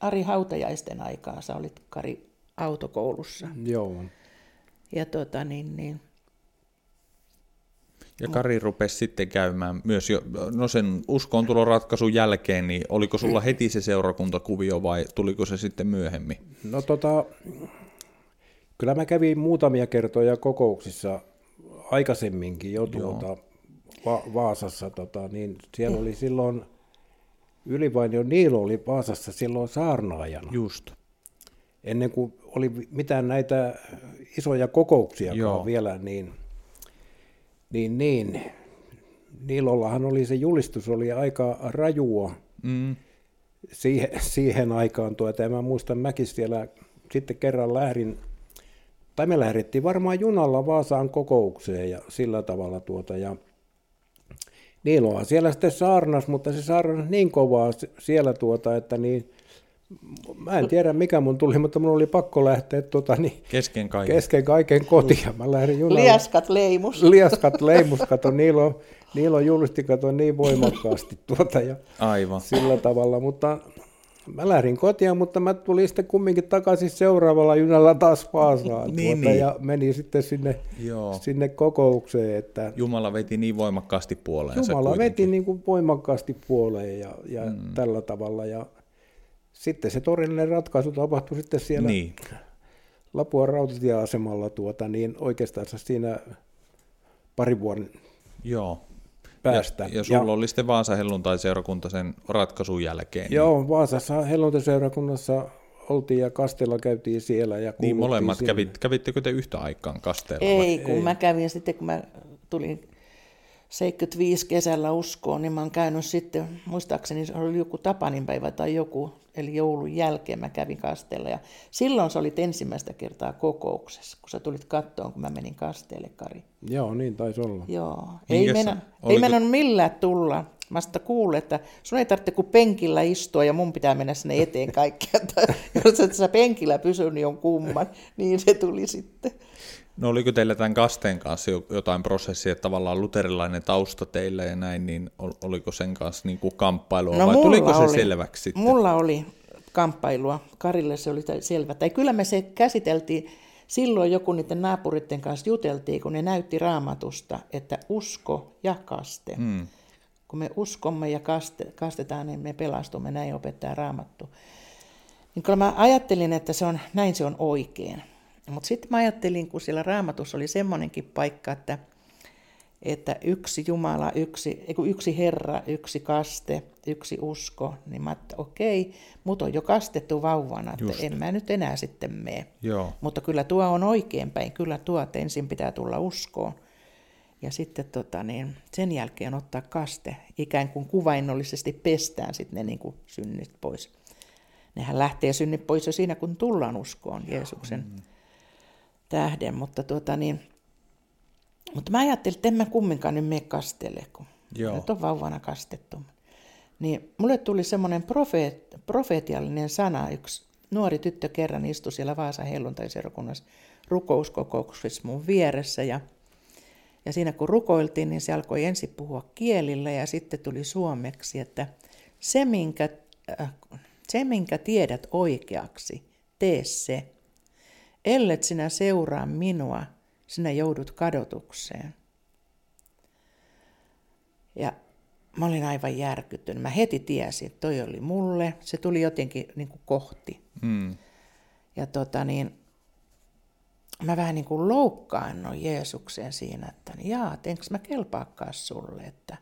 Ari Hautajaisten aikaan sä olit Kari autokoulussa. Joo. Ja tota, niin, niin, ja Kari rupesi sitten käymään myös jo, no sen uskoon ratkaisun jälkeen, niin oliko sulla heti se seurakuntakuvio vai tuliko se sitten myöhemmin? No tota, kyllä mä kävin muutamia kertoja kokouksissa aikaisemminkin jo tuota, Va- Vaasassa, tota, niin siellä oli silloin, Ylivainio Niilo oli Vaasassa silloin saarnaajana. Just. Ennen kuin oli mitään näitä isoja kokouksia vielä, niin, niin, niin Niilollahan oli se julistus, oli aika rajua mm. siihen, siihen aikaan. Tuota, ja mä muistan, mäkin siellä sitten kerran lähdin, tai me lähdettiin varmaan junalla Vaasaan kokoukseen ja sillä tavalla tuota, ja Niilohan siellä sitten saarnas, mutta se saarnas niin kovaa siellä tuota, että niin, mä en tiedä mikä mun tuli, mutta mun oli pakko lähteä tuota, niin, kesken, kaiken. kesken kaiken kotiin. Mä lähdin junalla. Liaskat leimus. Liaskat leimus, kato, Niilo, Niilo julisti kato niin voimakkaasti tuota ja Aivan. sillä tavalla, mutta mä lähdin kotiin, mutta mä tulin sitten kumminkin takaisin seuraavalla junalla taas Vaasaan niin, tuota, niin. ja meni sitten sinne, Joo. sinne kokoukseen. Että Jumala veti niin voimakkaasti puoleen. Jumala veti niin kuin voimakkaasti puoleen ja, ja mm. tällä tavalla. Ja sitten se todellinen ratkaisu tapahtui sitten siellä niin. Lapuan rautatieasemalla tuota, niin oikeastaan siinä pari vuoden Joo päästä. Ja, ja sulla ja, oli sitten Vaasa helluntai-seurakunta sen ratkaisun jälkeen. Niin- joo. Vaasassa helluntai-seurakunnassa oltiin ja Kastella käytiin siellä. Ja niin molemmat kävit, kävittekö te yhtä aikaan Kastella? Ei, vai? kun Ei. mä kävin sitten, kun mä tulin 75 kesällä uskoon, niin mä oon käynyt sitten, muistaakseni se oli joku Tapaninpäivä tai joku, eli joulun jälkeen mä kävin Kastella. Ja silloin sä olit ensimmäistä kertaa kokouksessa, kun sä tulit kattoon, kun mä menin Kasteelle, Kari. Joo, niin taisi olla. Joo, ei mennä, ei mennä millään tulla. Mä sitä kuulin, että sun ei tarvitse kuin penkillä istua ja mun pitää mennä sinne eteen kaikkea. Jos et sä penkillä pysy, niin on kumman. Niin se tuli sitten. No oliko teillä tämän kasteen kanssa jotain prosessia, että tavallaan luterilainen tausta teillä ja näin, niin oliko sen kanssa niin kuin kamppailua no, vai tuliko se oli, selväksi sitten? Mulla oli kamppailua, Karille se oli selvä. Tai kyllä me se käsiteltiin, silloin joku niiden naapuritten kanssa juteltiin, kun ne näytti raamatusta, että usko ja kaste. Hmm. Kun me uskomme ja kaste, kastetaan, niin me pelastumme, näin opettaa raamattu. Niin kyllä mä ajattelin, että se on, näin se on oikein. Mutta sitten mä ajattelin, kun siellä raamatussa oli semmoinenkin paikka, että, että yksi Jumala, yksi, yksi Herra, yksi kaste, yksi usko, niin mä että okei, mut on jo kastettu vauvana, että Just. en mä nyt enää sitten mene. Joo. Mutta kyllä tuo on oikeinpäin, kyllä tuo, että ensin pitää tulla uskoon. Ja sitten tota, niin, sen jälkeen ottaa kaste, ikään kuin kuvainnollisesti pestään sitten ne niin kuin synnit pois. Nehän lähtee synnit pois jo siinä, kun tullaan uskoon Jeesuksen mm tähden, mutta, tuota, niin, mutta mä ajattelin, että en mä kumminkaan nyt mene kastele, kun Joo. nyt on vauvana kastettu. Niin mulle tuli semmoinen profeet, profeetiallinen sana yksi nuori tyttö kerran istui siellä Vaasan helluntaiseurokunnassa rukouskokouksessa mun vieressä ja, ja siinä kun rukoiltiin, niin se alkoi ensin puhua kielillä ja sitten tuli suomeksi, että se minkä, äh, se minkä tiedät oikeaksi, tee se. Ellet sinä seuraa minua, sinä joudut kadotukseen. Ja mä olin aivan järkyttynyt. Mä heti tiesin, että toi oli mulle. Se tuli jotenkin niin kuin kohti. Mm. Ja tota niin, mä vähän niin kuin loukkaannoin Jeesukseen siinä, että jaa, enkö mä kelpaakaan sulle, että,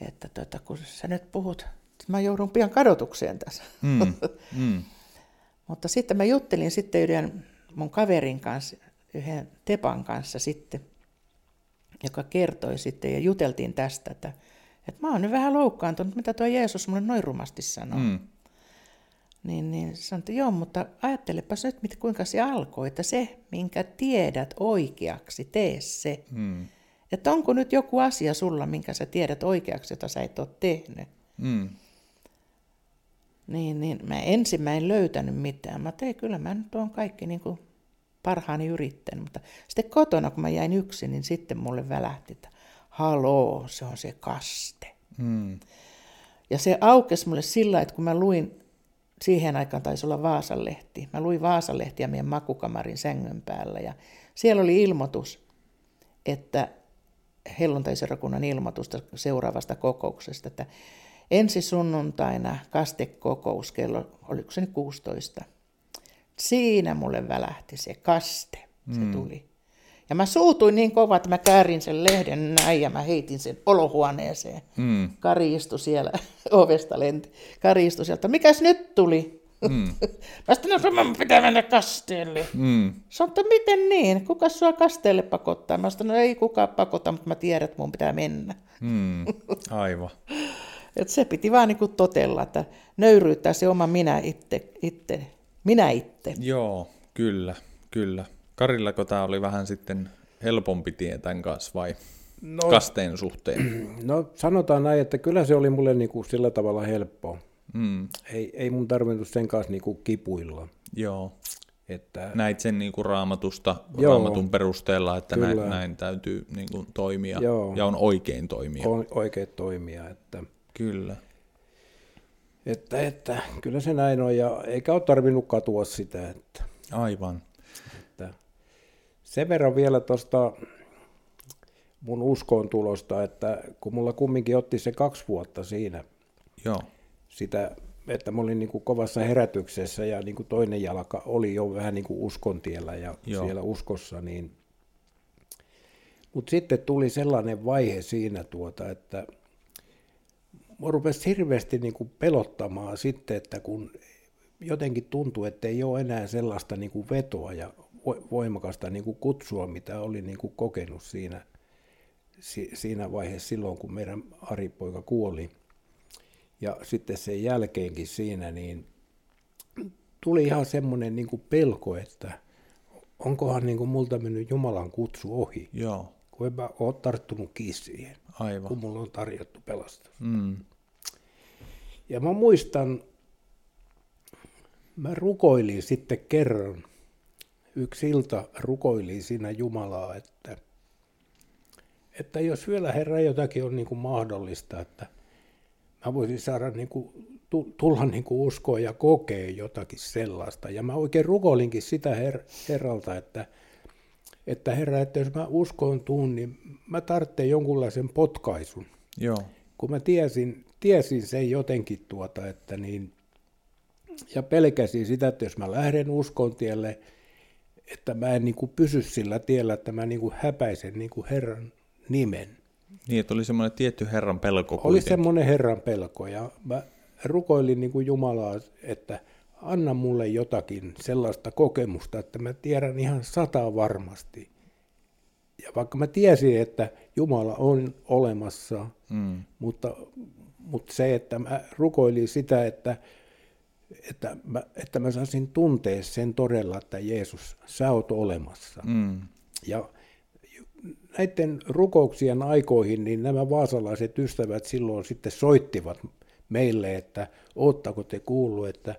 että tota, kun sä nyt puhut, mä joudun pian kadotukseen tässä. Mm. Mm. Mutta sitten mä juttelin sitten yhden mun kaverin kanssa, yhden Tepan kanssa sitten, joka kertoi sitten ja juteltiin tästä, että, että mä oon nyt vähän loukkaantunut, mitä tuo Jeesus mulle noin rumasti sanoo. Mm. Niin, niin sanoin, että joo, mutta ajattelepas nyt, mit, kuinka se alkoi, että se, minkä tiedät oikeaksi, tee se. Mm. Että onko nyt joku asia sulla, minkä sä tiedät oikeaksi, jota sä et ole tehnyt. Mm. Niin, niin mä ensin mä en löytänyt mitään. Mä tein kyllä, mä nyt oon kaikki niin kuin parhaani yrittänyt. Mutta sitten kotona, kun mä jäin yksin, niin sitten mulle välähti, että haloo, se on se kaste. Mm. Ja se aukesi mulle sillä, että kun mä luin, siihen aikaan taisi olla Vaasalehti, mä luin Vaasalehtiä meidän makukamarin sängyn päällä ja siellä oli ilmoitus, että helluntaiserakunnan ilmoitusta seuraavasta kokouksesta, että ensi sunnuntaina kastekokous kello, oliko se nyt 16. Siinä mulle välähti se kaste, se mm. tuli. Ja mä suutuin niin kovaa, että mä käärin sen lehden näin ja mä heitin sen olohuoneeseen. Mm. Kari istui siellä, ovesta lenti. Kari istui sieltä, mikäs nyt tuli? Mm. mä sanoin, että no, pitää mennä kasteelle. Mm. Sanoin, että miten niin? Kuka sua kasteelle pakottaa? Mä sanoin, no ei kukaan pakota, mutta mä tiedän, että mun pitää mennä. Mm. Aivan. Et se piti vaan niin totella, että nöyryyttää se oma minä itse, itse minä itse. Joo, kyllä, kyllä. Karillako tämä oli vähän sitten helpompi tie tämän kanssa vai no, kasteen suhteen? No sanotaan näin, että kyllä se oli mulle niin kuin sillä tavalla helppoa. Mm. Ei, ei mun tarvinnut sen kanssa niin kuin kipuilla. Joo. Että, Näit sen niin kuin raamatusta, Joo. raamatun perusteella, että näin, näin täytyy niin kuin toimia Joo. ja on oikein toimia. on oikein toimia. Että, Kyllä. että, että kyllä se näin on ja eikä ole tarvinnut katua sitä. Että, Aivan. että. Sen verran vielä tuosta mun uskoon tulosta, että kun mulla kumminkin otti se kaksi vuotta siinä Joo. sitä, että mä olin niin kuin kovassa herätyksessä ja niin kuin toinen jalka oli jo vähän niin kuin uskon tiellä ja. Joo. siellä uskossa, niin mutta sitten tuli sellainen vaihe siinä, tuota, että mua rupesi hirveästi niin kuin pelottamaan sitten, että kun jotenkin tuntuu, että ei ole enää sellaista niin kuin vetoa ja vo- voimakasta niin kuin kutsua, mitä oli niin kuin kokenut siinä, si- siinä vaiheessa silloin, kun meidän Ari-poika kuoli. Ja sitten sen jälkeenkin siinä, niin tuli ihan semmoinen niin kuin pelko, että onkohan niin kuin multa mennyt Jumalan kutsu ohi, Joo. Kun en mä ole tarttunut kiinni siihen, kun Aivan. mulla on tarjottu pelastus. Mm. Ja mä muistan, mä rukoilin sitten kerran, yksi ilta rukoilin siinä Jumalaa, että, että jos vielä Herra jotakin on niin kuin mahdollista, että mä voisin saada niin kuin, tu- tulla niin kuin uskoa ja kokea jotakin sellaista. Ja mä oikein rukoilinkin sitä her- Herralta, että, että Herra, että jos mä uskoon tuun, niin mä tarvitsen jonkunlaisen potkaisun Joo. kun mä tiesin, tiesin sen jotenkin tuota, että niin, ja pelkäsin sitä, että jos mä lähden uskon tielle, että mä en niin kuin pysy sillä tiellä, että mä niin kuin häpäisen niin kuin Herran nimen. Niin, että oli semmoinen tietty Herran pelko Oli kuitenkin. semmoinen Herran pelko ja mä rukoilin niin kuin Jumalaa, että anna mulle jotakin sellaista kokemusta, että mä tiedän ihan sataa varmasti. Ja vaikka mä tiesin, että Jumala on olemassa, Mm. mutta, mutta se, että mä rukoilin sitä, että, että, mä, että mä saisin tuntea sen todella, että Jeesus, sä oot olemassa. Mm. Ja näiden rukouksien aikoihin, niin nämä vaasalaiset ystävät silloin sitten soittivat meille, että oottako te kuullut, että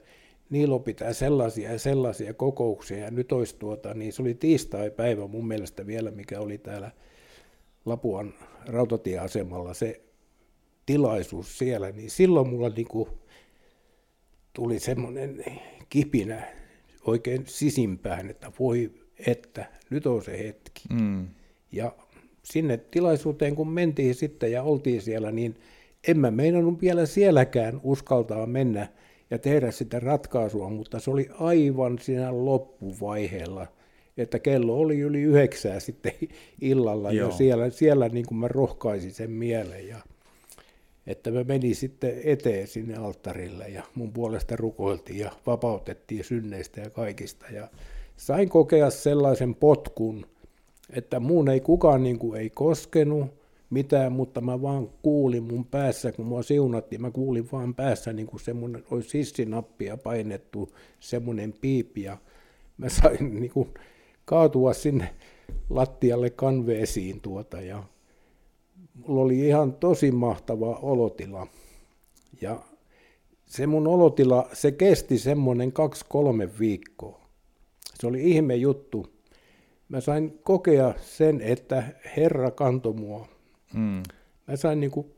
Niilo pitää sellaisia ja sellaisia kokouksia, ja nyt olisi tuota, niin se oli tiistai-päivä mun mielestä vielä, mikä oli täällä Lapuan rautatieasemalla se tilaisuus siellä, niin silloin mulla niinku tuli semmoinen kipinä oikein sisimpään, että voi että nyt on se hetki. Mm. Ja sinne tilaisuuteen kun mentiin sitten ja oltiin siellä, niin en mä meinannut vielä sielläkään uskaltaa mennä ja tehdä sitä ratkaisua, mutta se oli aivan siinä loppuvaiheella, että kello oli yli yhdeksää sitten illalla Joo. ja siellä, siellä niin kuin mä rohkaisin sen mielen ja että mä menin sitten eteen sinne alttarille ja mun puolesta rukoiltiin ja vapautettiin synneistä ja kaikista ja sain kokea sellaisen potkun, että muun ei kukaan niin kuin ei koskenut mitään, mutta mä vaan kuulin mun päässä, kun mua siunattiin, mä kuulin vaan päässä niin kuin semmoinen, olisi sissinappia painettu, semmoinen piipi, ja mä sain niin kuin kaatua sinne lattialle kanveesiin tuota, ja mulla oli ihan tosi mahtava olotila. Ja se mun olotila, se kesti semmoinen kaksi-kolme viikkoa. Se oli ihme juttu. Mä sain kokea sen, että Herra kantoi mua. Mm. Mä sain niin kuin,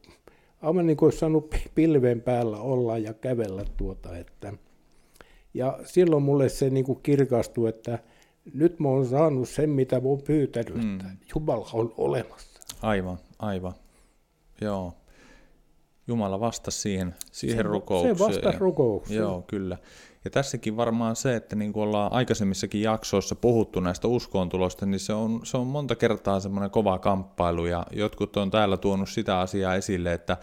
aivan niin kuin saanut pilven päällä olla ja kävellä tuota. Että, ja silloin mulle se niin kuin kirkastui, että nyt mä oon saanut sen, mitä mä oon pyytänyt, mm. että Jumala on olemassa. Aivan, aivan. Joo. Jumala vastasi siihen, siihen se, rukoukseen. Se vastasi rukoukseen. Joo, kyllä. Ja tässäkin varmaan se, että niin kuin ollaan aikaisemmissakin jaksoissa puhuttu näistä uskoontulosta, niin se on, se on monta kertaa semmoinen kova kamppailu, ja jotkut on täällä tuonut sitä asiaa esille, että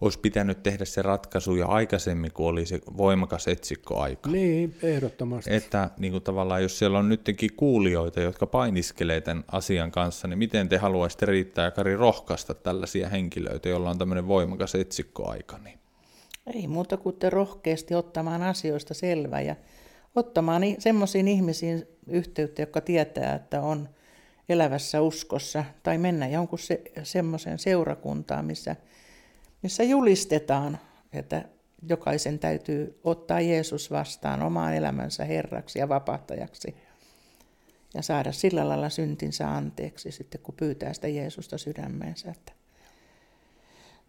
olisi pitänyt tehdä se ratkaisu jo aikaisemmin, kun oli se voimakas etsikkoaika. Niin, ehdottomasti. Että niin kuin tavallaan, jos siellä on nytkin kuulijoita, jotka painiskelee tämän asian kanssa, niin miten te haluaisitte riittää ja Kari rohkaista tällaisia henkilöitä, joilla on tämmöinen voimakas etsikkoaika? Niin? Ei muuta kuin te rohkeasti ottamaan asioista selvää ja ottamaan semmoisiin ihmisiin yhteyttä, jotka tietää, että on elävässä uskossa, tai mennä jonkun se, semmoiseen seurakuntaan, missä, missä julistetaan, että jokaisen täytyy ottaa Jeesus vastaan omaan elämänsä herraksi ja vapahtajaksi ja saada sillä lailla syntinsä anteeksi sitten, kun pyytää sitä Jeesusta sydämeensä. Että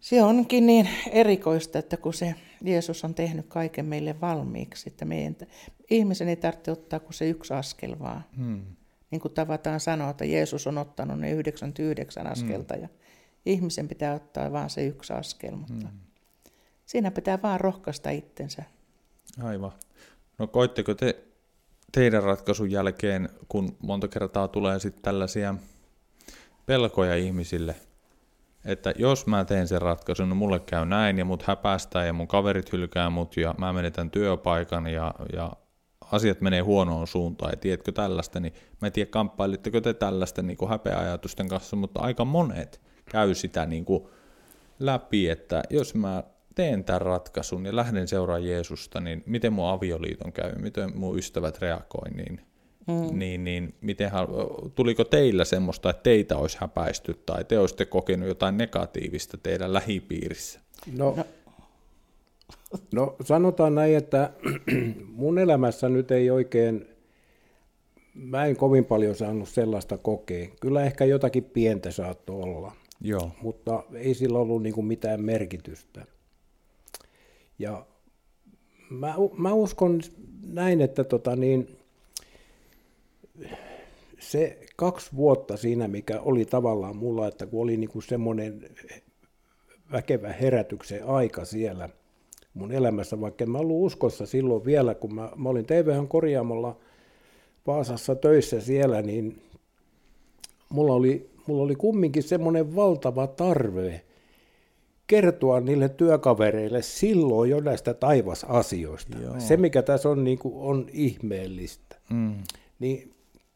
se onkin niin erikoista, että kun se Jeesus on tehnyt kaiken meille valmiiksi, että meidän, ihmisen ei tarvitse ottaa kuin se yksi askel vaan. Hmm. Niin kuin tavataan sanoa, että Jeesus on ottanut ne 99 askelta hmm. ja ihmisen pitää ottaa vaan se yksi askel, mutta hmm. siinä pitää vaan rohkaista itsensä. Aivan. No koitteko te teidän ratkaisun jälkeen, kun monta kertaa tulee sitten tällaisia pelkoja ihmisille – että jos mä teen sen ratkaisun, niin mulle käy näin ja mut häpästää ja mun kaverit hylkää mut ja mä menetän työpaikan ja, ja asiat menee huonoon suuntaan. Ja tiedätkö tällaista, niin mä en tiedä kamppailitteko te tällaista niin kuin häpeäajatusten kanssa, mutta aika monet käy sitä niin kuin läpi, että jos mä teen tämän ratkaisun ja lähden seuraamaan Jeesusta, niin miten mun avioliiton käy, miten mun ystävät reagoi, niin Mm. Niin, niin miten, tuliko teillä semmoista, että teitä olisi häpäisty tai te olisitte kokenut jotain negatiivista teidän lähipiirissä? No, no. no sanotaan näin, että mun elämässä nyt ei oikein, mä en kovin paljon saanut sellaista kokea. Kyllä ehkä jotakin pientä saattoi olla, Joo. mutta ei sillä ollut niin kuin mitään merkitystä. Ja mä, mä uskon näin, että tota niin, se kaksi vuotta siinä, mikä oli tavallaan mulla, että kun oli niinku semmoinen väkevä herätyksen aika siellä mun elämässä, vaikka en mä ollut uskossa silloin vielä, kun mä, mä olin TVHn korjaamolla Vaasassa töissä siellä, niin mulla oli, mulla oli kumminkin semmoinen valtava tarve kertoa niille työkavereille silloin jo näistä taivasasioista. Joo. Se, mikä tässä on, niin kuin, on ihmeellistä. Mm. Niin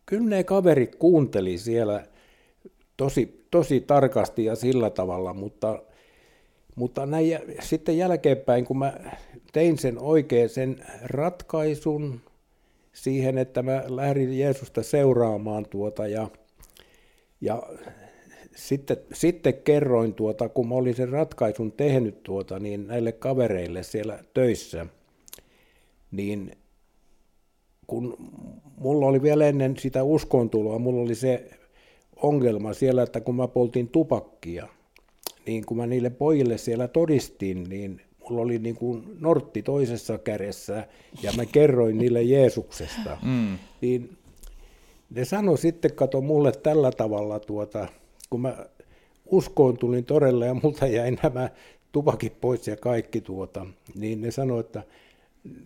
kyllä ne kaverit kuunteli siellä tosi, tosi tarkasti ja sillä tavalla, mutta, mutta näin, sitten jälkeenpäin, kun mä tein sen oikein sen ratkaisun siihen, että mä lähdin Jeesusta seuraamaan tuota ja, ja sitten, sitten kerroin, tuota, kun mä olin sen ratkaisun tehnyt tuota, niin näille kavereille siellä töissä, niin kun mulla oli vielä ennen sitä uskontuloa, mulla oli se ongelma siellä, että kun mä poltin tupakkia, niin kun mä niille pojille siellä todistin, niin mulla oli niin kuin nortti toisessa kädessä ja mä kerroin niille Jeesuksesta. Mm. Niin ne sanoi sitten, kato mulle tällä tavalla, tuota, kun mä uskoon tulin torelle ja multa jäi nämä tupakit pois ja kaikki tuota, niin ne sanoi, että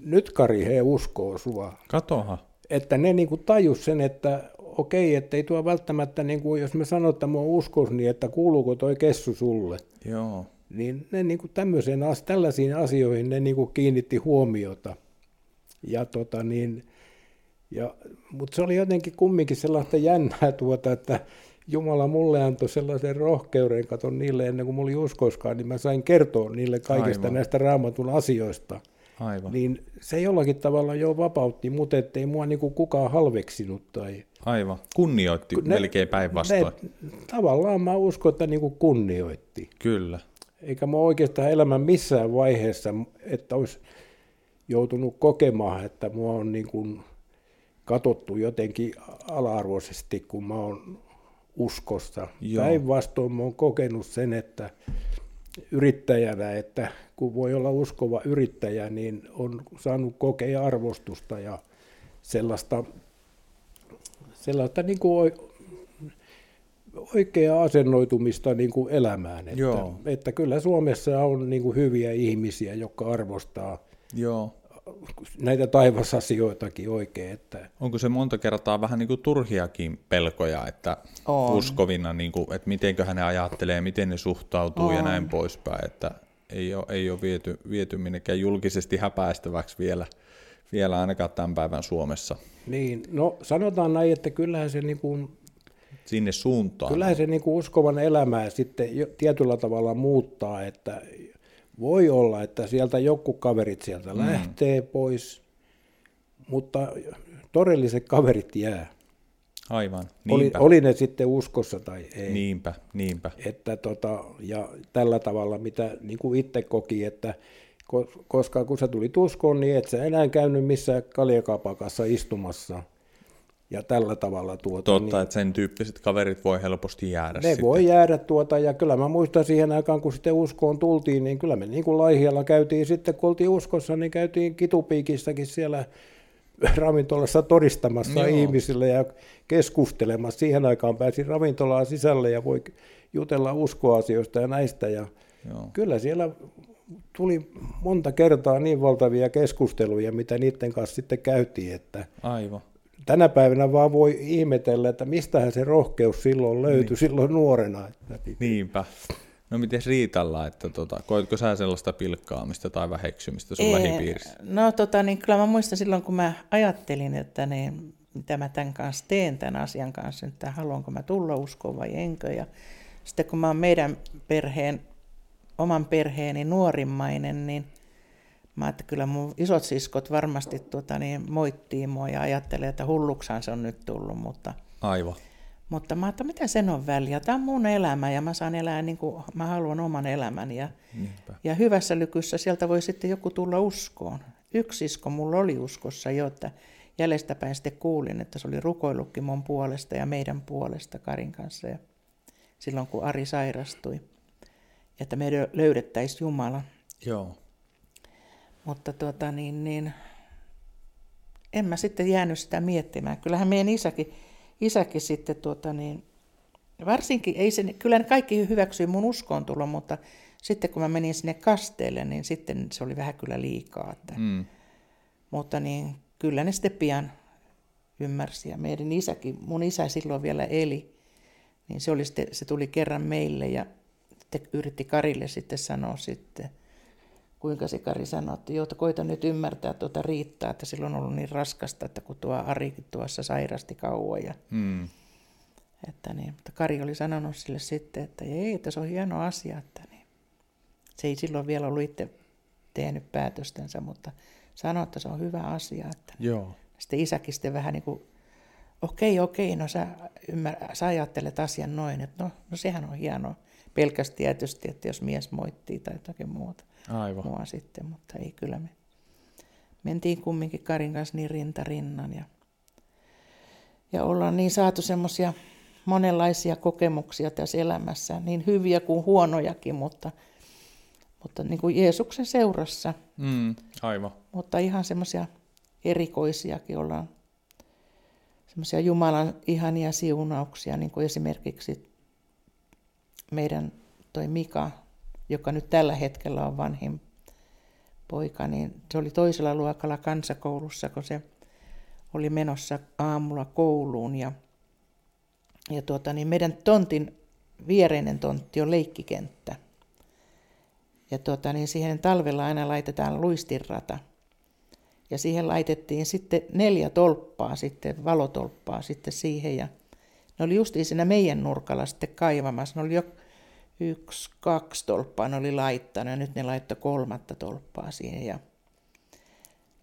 nyt Kari, he uskoo sua. Katoha. Että ne niin kuin tajus sen, että okei, että ei tuo välttämättä, niin kuin, jos me sanotaan, että mua uskos, niin että kuuluuko toi kessu sulle. Joo. Niin ne niin kuin tämmöiseen, tällaisiin asioihin ne niin kuin kiinnitti huomiota. Ja tota niin, ja, mutta se oli jotenkin kumminkin sellaista jännää tuota, että Jumala mulle antoi sellaisen rohkeuden, katon niille ennen kuin mulla oli uskoskaan, niin mä sain kertoa niille kaikista Aivan. näistä raamatun asioista. Aivan. Niin se jollakin tavalla jo vapautti, mutta ettei mua niinku kukaan halveksinut. Tai... Aivan, kunnioitti ne, melkein päinvastoin. Tavallaan mä uskon, että niinku kunnioitti. Kyllä. Eikä mä oikeastaan elämän missään vaiheessa, että olisi joutunut kokemaan, että mua on niinku katottu jotenkin ala-arvoisesti, kun mä oon uskossa. Päinvastoin mä oon kokenut sen, että yrittäjänä, että kun voi olla uskova yrittäjä, niin on saanut kokea arvostusta ja sellaista, sellaista niin kuin oikeaa asennoitumista niin kuin elämään. Että, Joo. että kyllä Suomessa on niin kuin hyviä ihmisiä, jotka arvostaa Joo näitä taivasasioitakin oikein. Että... Onko se monta kertaa vähän niin kuin turhiakin pelkoja, että on. uskovina, niin kuin, että miten ne ajattelee, miten ne suhtautuu on. ja näin poispäin, että ei ole, ei ole viety, viety minnekään julkisesti häpäistäväksi vielä, vielä ainakaan tämän päivän Suomessa. Niin, no sanotaan näin, että kyllähän se niin kuin, sinne suuntaan. Kyllähän se niin kuin uskovan elämää sitten jo, tietyllä tavalla muuttaa, että voi olla, että sieltä joku kaverit sieltä mm. lähtee pois, mutta todelliset kaverit jää. Aivan, Oli, oli ne sitten uskossa tai ei. Niinpä, niinpä. Että tota, ja tällä tavalla, mitä niin kuin itse koki, että koska kun sä tuli uskoon, niin et sä enää käynyt missään kaljakapakassa istumassa – ja tällä tavalla. Tuota, Totta, niin, että sen tyyppiset kaverit voi helposti jäädä Ne sitten. voi jäädä tuota, ja kyllä mä muistan siihen aikaan, kun sitten uskoon tultiin, niin kyllä me niin kuin Laihialla käytiin sitten, kun oltiin uskossa, niin käytiin Kitupiikissäkin siellä ravintolassa todistamassa Joo. ihmisille ja keskustelemassa. Siihen aikaan pääsi ravintolaan sisälle ja voi jutella uskoasioista ja näistä. Ja Joo. Kyllä siellä tuli monta kertaa niin valtavia keskusteluja, mitä niiden kanssa sitten käytiin. Että Aivan tänä päivänä vaan voi ihmetellä, että mistähän se rohkeus silloin löytyi niin. silloin nuorena. Että Niinpä. No miten Riitalla, että tota, koitko sä sellaista pilkkaamista tai väheksymistä sun Ei, lähipiirissä? No tota, niin kyllä mä muistan silloin, kun mä ajattelin, että niin, mitä mä tämän kanssa teen tämän asian kanssa, että haluanko mä tulla uskoon vai enkö. Ja sitten kun mä oon meidän perheen, oman perheeni nuorimmainen, niin – Mä että kyllä mun isot siskot varmasti tuota, niin, moittii mua ja ajattelee, että hulluksaan se on nyt tullut, mutta... Aivan. Mutta mä että mitä sen on väliä? Tämä on mun elämä ja mä saan elää niin kuin mä haluan oman elämän. Ja, ja hyvässä lykyssä sieltä voi sitten joku tulla uskoon. Yksi sisko mulla oli uskossa jo, että jäljestäpäin sitten kuulin, että se oli rukoillutkin mun puolesta ja meidän puolesta Karin kanssa. Ja silloin kun Ari sairastui, että me löydettäisiin Jumala. Joo. Mutta tuota, niin, niin, en mä sitten jäänyt sitä miettimään. Kyllähän meidän isäkin, isäkin sitten, tuota, niin, varsinkin, ei se, kyllä ne kaikki hyväksyi mun uskoontulo, mutta sitten kun mä menin sinne kasteelle, niin sitten se oli vähän kyllä liikaa. Että, mm. Mutta niin, kyllä ne sitten pian ymmärsi. Ja meidän isäkin, mun isä silloin vielä eli, niin se, oli sitten, se tuli kerran meille ja yritti Karille sitten sanoa sitten, kuinka se Kari sanoi, että joo, koita nyt ymmärtää tuota riittää, että silloin on ollut niin raskasta, että kun tuo Arikin tuossa sairasti kauan. Ja, mm. että niin, mutta Kari oli sanonut sille sitten, että ei, että se on hieno asia. Että niin. Se ei silloin vielä ollut itse tehnyt päätöstensä, mutta sanoi, että se on hyvä asia. Että Joo. Sitten isäkin sitten vähän niin kuin, okei, okei, no sä, ymmär, sä ajattelet asian noin, että no, no sehän on hienoa. Pelkästään tietysti, että jos mies moittii tai jotakin muuta. Aivan. mua sitten, mutta ei kyllä me. mentiin kumminkin Karin kanssa niin rinta rinnan ja, ja ollaan niin saatu semmoisia monenlaisia kokemuksia tässä elämässä, niin hyviä kuin huonojakin, mutta, mutta niin kuin Jeesuksen seurassa. Mm, aivan. Mutta ihan semmoisia erikoisiakin ollaan, semmoisia Jumalan ihania siunauksia, niin kuin esimerkiksi meidän toi Mika, joka nyt tällä hetkellä on vanhin poika, niin se oli toisella luokalla kansakoulussa, kun se oli menossa aamulla kouluun ja, ja tuota, niin meidän tontin viereinen tontti on leikkikenttä. Ja tuota, niin siihen talvella aina laitetaan luistinrata. Ja siihen laitettiin sitten neljä tolppaa, sitten valotolppaa sitten siihen. Ja ne oli justiin siinä meidän nurkalla sitten kaivamassa. Ne oli jo yksi, kaksi tolppaa ne oli laittanut ja nyt ne laittoi kolmatta tolppaa siihen. Ja,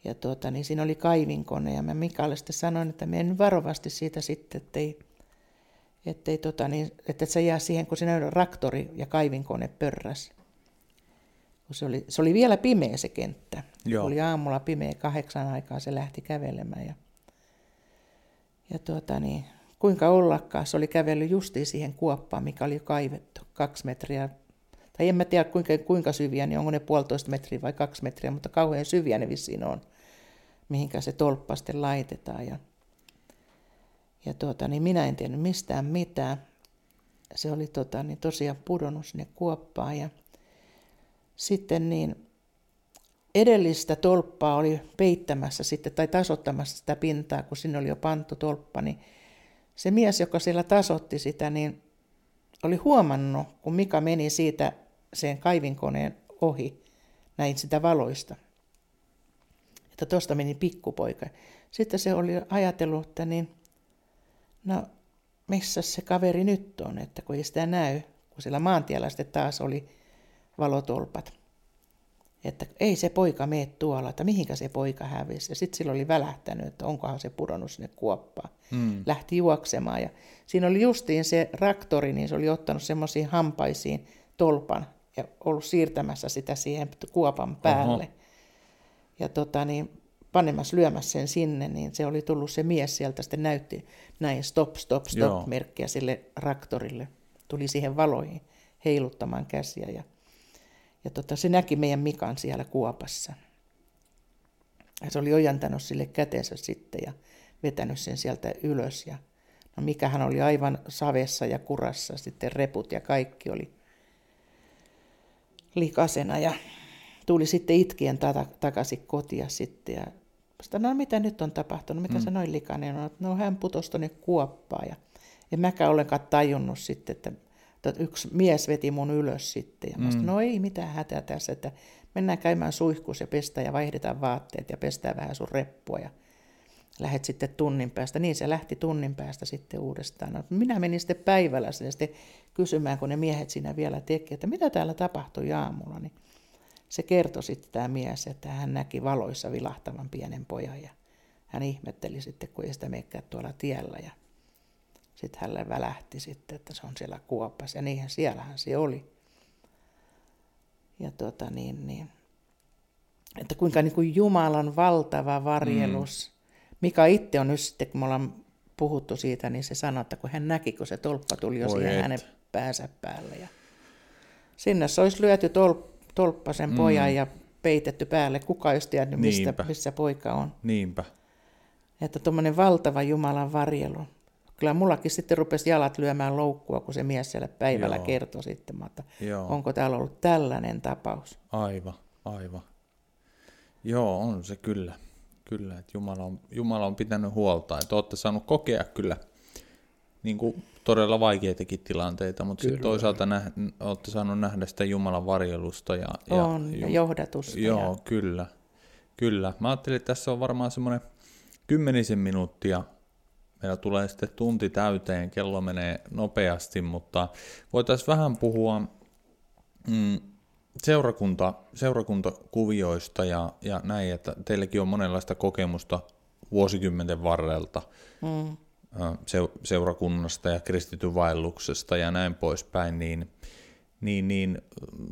ja tuota, niin siinä oli kaivinkone ja mä Mikalle sitten sanoin, että menen varovasti siitä sitten, ettei, ettei tota, niin, että se jää siihen, kun siinä oli raktori ja kaivinkone pörräs. Kun se, oli, se oli vielä pimeä se kenttä. Joo. Oli aamulla pimeä, kahdeksan aikaa se lähti kävelemään. Ja, ja tuota, niin, kuinka ollakaan, se oli kävellyt justiin siihen kuoppaan, mikä oli jo kaivettu kaksi metriä. Tai en mä tiedä kuinka, kuinka syviä, niin onko ne puolitoista metriä vai kaksi metriä, mutta kauhean syviä ne vissiin on, mihinkä se tolppa sitten laitetaan. Ja, ja tuota, niin minä en tiennyt mistään mitään. Se oli tota, niin tosiaan pudonnut sinne kuoppaan ja sitten niin edellistä tolppaa oli peittämässä sitten tai tasottamassa sitä pintaa, kun sinne oli jo pantu tolppa, niin se mies, joka siellä tasotti sitä, niin oli huomannut, kun Mika meni siitä sen kaivinkoneen ohi, näin sitä valoista, että tuosta meni pikkupoika. Sitten se oli ajatellut, että niin, no missä se kaveri nyt on, että kun ei sitä näy, kun siellä maantiellä sitten taas oli valotolpat. Että ei se poika mene tuolla, että mihinkä se poika hävisi. Ja sitten sillä oli välähtänyt, että onkohan se pudonnut sinne kuoppaan. Mm. Lähti juoksemaan ja siinä oli justiin se raktori, niin se oli ottanut semmoisiin hampaisiin tolpan ja ollut siirtämässä sitä siihen kuopan päälle. Oho. Ja tota, niin, panemassa lyömässä sen sinne, niin se oli tullut se mies sieltä, sitten näytti näin stop, stop, stop merkkiä sille raktorille. Tuli siihen valoihin heiluttamaan käsiä ja, ja tota, se näki meidän Mikan siellä kuopassa. Ja se oli ojantanut sille kätensä sitten ja vetänyt sen sieltä ylös ja No mikähän oli aivan savessa ja kurassa, sitten reput ja kaikki oli likasena ja tuli sitten itkien tata, takaisin kotia sitten ja sitä, no mitä nyt on tapahtunut, mitä mm. se noin likainen on, no hän putosi tuonne kuoppaan ja en mäkään ollenkaan tajunnut sitten, että, että yksi mies veti mun ylös sitten ja mä mm. sanoin, no ei mitään hätää tässä, että mennään käymään suihkus ja pestä ja vaihdetaan vaatteet ja pestään vähän sun reppua ja lähet sitten tunnin päästä. Niin se lähti tunnin päästä sitten uudestaan. No, minä menin sitten päivällä sinne sitten kysymään, kun ne miehet siinä vielä teki, että mitä täällä tapahtui aamulla. Niin se kertoi sitten tämä mies, että hän näki valoissa vilahtavan pienen pojan ja hän ihmetteli sitten, kun ei sitä tuolla tiellä ja sitten hänelle välähti sitten, että se on siellä kuopassa ja niinhän siellähän se oli. Ja tota niin, niin että kuinka niin kuin Jumalan valtava varjelus mm Mika itse on nyt sitten, kun me ollaan puhuttu siitä, niin se sanoi, että kun hän näki, kun se tolppa tuli jo siihen hänen päänsä päälle. Ja sinne se olisi lyöty tol, tolppa sen mm. pojan ja peitetty päälle. Kuka olisi tiennyt, mistä, missä poika on. Niinpä. Että tuommoinen valtava Jumalan varjelu. Kyllä mullakin sitten rupesi jalat lyömään loukkua, kun se mies siellä päivällä Joo. kertoi sitten, että Joo. onko täällä ollut tällainen tapaus. Aivan, aivan. Joo, on se kyllä. Kyllä, että Jumala on, Jumala on pitänyt huolta, että olette saanut kokea kyllä niin kuin todella vaikeitakin tilanteita, mutta sitten toisaalta nä, olette saanut nähdä sitä Jumalan varjelusta. Ja, ja, on, ja johdatusta. Joo, ja... kyllä. Kyllä. Mä ajattelin, että tässä on varmaan semmoinen kymmenisen minuuttia. Meillä tulee sitten tunti täyteen, kello menee nopeasti, mutta voitaisiin vähän puhua mm, seurakunta, seurakuntakuvioista ja, ja näin, että teilläkin on monenlaista kokemusta vuosikymmenten varrelta mm. se, seurakunnasta ja kristityn vaelluksesta ja näin poispäin, niin, niin, niin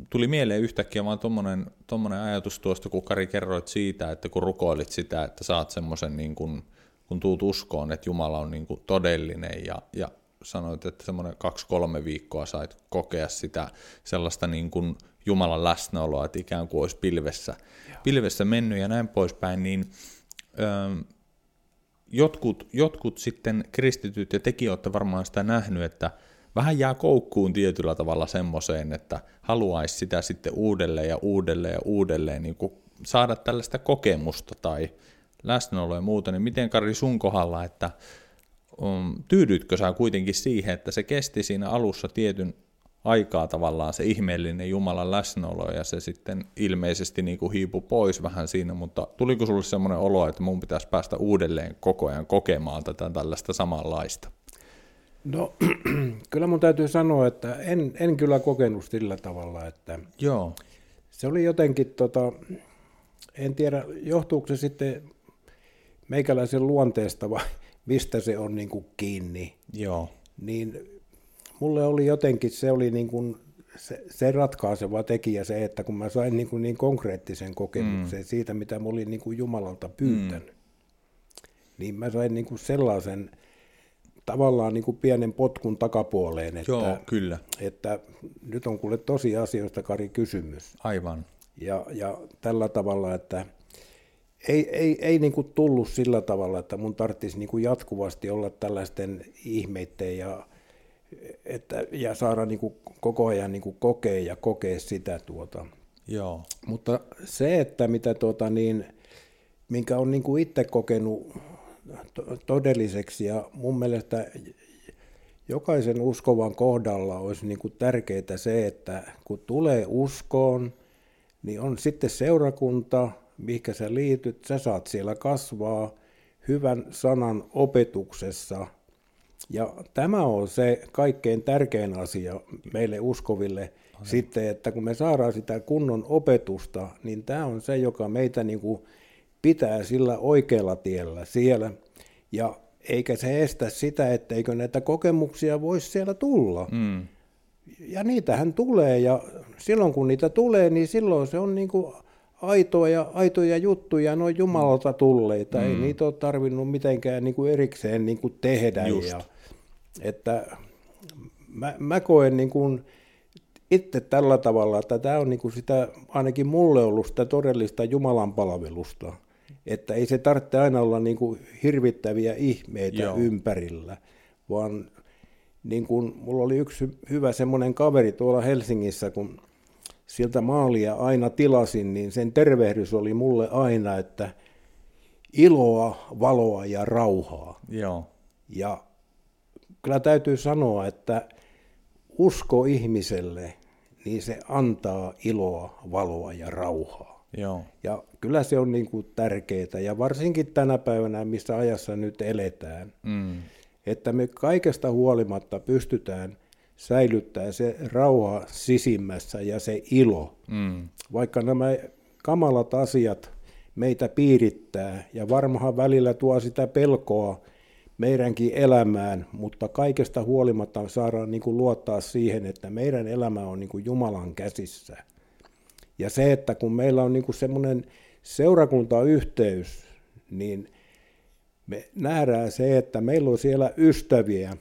tuli mieleen yhtäkkiä vaan tommonen, tommonen ajatus tuosta, kun Kari kerroit siitä, että kun rukoilit sitä, että saat semmoisen niin kuin, kun tuut uskoon, että Jumala on niin kuin todellinen ja, ja sanoit, että semmoinen kaksi-kolme viikkoa sait kokea sitä sellaista niin kuin Jumalan läsnäoloa, että ikään kuin olisi pilvessä, pilvessä mennyt ja näin poispäin, niin ö, jotkut, jotkut sitten kristityt ja tekin olette varmaan sitä nähnyt, että vähän jää koukkuun tietyllä tavalla semmoiseen, että haluaisi sitä sitten uudelleen ja uudelleen ja uudelleen niin kuin saada tällaista kokemusta tai läsnäoloa ja muuta, niin miten Kari sun kohdalla, että um, tyydytkö sä kuitenkin siihen, että se kesti siinä alussa tietyn aikaa tavallaan se ihmeellinen Jumalan läsnäolo ja se sitten ilmeisesti niin kuin hiipui pois vähän siinä, mutta tuliko sulle semmoinen olo, että mun pitäisi päästä uudelleen koko ajan kokemaan tätä tällaista samanlaista? No kyllä mun täytyy sanoa, että en, en kyllä kokenut sillä tavalla, että Joo. se oli jotenkin, tota, en tiedä johtuuko se sitten meikäläisen luonteesta vai mistä se on niin kuin kiinni, Joo. niin mulle oli jotenkin, se oli niin kuin se, se ratkaiseva tekijä se, että kun mä sain niin, kuin niin konkreettisen kokemuksen mm. siitä, mitä mä olin niin kuin Jumalalta pyytänyt, mm. niin mä sain niin kuin sellaisen tavallaan niin kuin pienen potkun takapuoleen, että, Joo, kyllä. että nyt on kuule tosiasioista Kari kysymys. Aivan. Ja, ja tällä tavalla, että ei, ei, ei niin kuin tullut sillä tavalla, että mun tarvitsisi niin kuin jatkuvasti olla tällaisten ihmeiden ja, että, ja saada niin kuin koko ajan niin kuin kokea ja kokea sitä. Tuota. Joo. Mutta se, että mitä tuota niin, minkä on niin kuin itse kokenut todelliseksi ja mun mielestä jokaisen uskovan kohdalla olisi niin kuin tärkeää se, että kun tulee uskoon, niin on sitten seurakunta, mihinkä sä liityt, sä saat siellä kasvaa hyvän sanan opetuksessa. Ja tämä on se kaikkein tärkein asia meille uskoville Aina. sitten, että kun me saadaan sitä kunnon opetusta, niin tämä on se, joka meitä niin kuin pitää sillä oikealla tiellä siellä. Ja eikä se estä sitä, etteikö näitä kokemuksia voisi siellä tulla. Mm. Ja niitähän tulee, ja silloin kun niitä tulee, niin silloin se on niin kuin aitoja, aitoja juttuja, ne on Jumalalta tulleita, mm. ei niitä ole tarvinnut mitenkään niin kuin erikseen niin kuin tehdä. Just. Ja, että mä, mä koen niin kuin itse tällä tavalla, että tämä on niin kuin sitä, ainakin mulle ollut sitä todellista Jumalan palvelusta. Että ei se tarvitse aina olla niin kuin hirvittäviä ihmeitä Joo. ympärillä, vaan niin kuin, mulla oli yksi hyvä semmoinen kaveri tuolla Helsingissä, kun sieltä maalia aina tilasin, niin sen tervehdys oli mulle aina, että iloa, valoa ja rauhaa. Joo. Ja kyllä täytyy sanoa, että usko ihmiselle, niin se antaa iloa, valoa ja rauhaa. Joo. Ja kyllä se on niin kuin tärkeää, ja varsinkin tänä päivänä, missä ajassa nyt eletään, mm. että me kaikesta huolimatta pystytään säilyttää se rauha sisimmässä ja se ilo. Mm. Vaikka nämä kamalat asiat meitä piirittää, ja varmahan välillä tuo sitä pelkoa meidänkin elämään, mutta kaikesta huolimatta saadaan niin kuin luottaa siihen, että meidän elämä on niin kuin Jumalan käsissä. Ja se, että kun meillä on niin kuin semmoinen seurakuntayhteys, niin me nähdään se, että meillä on siellä ystäviä,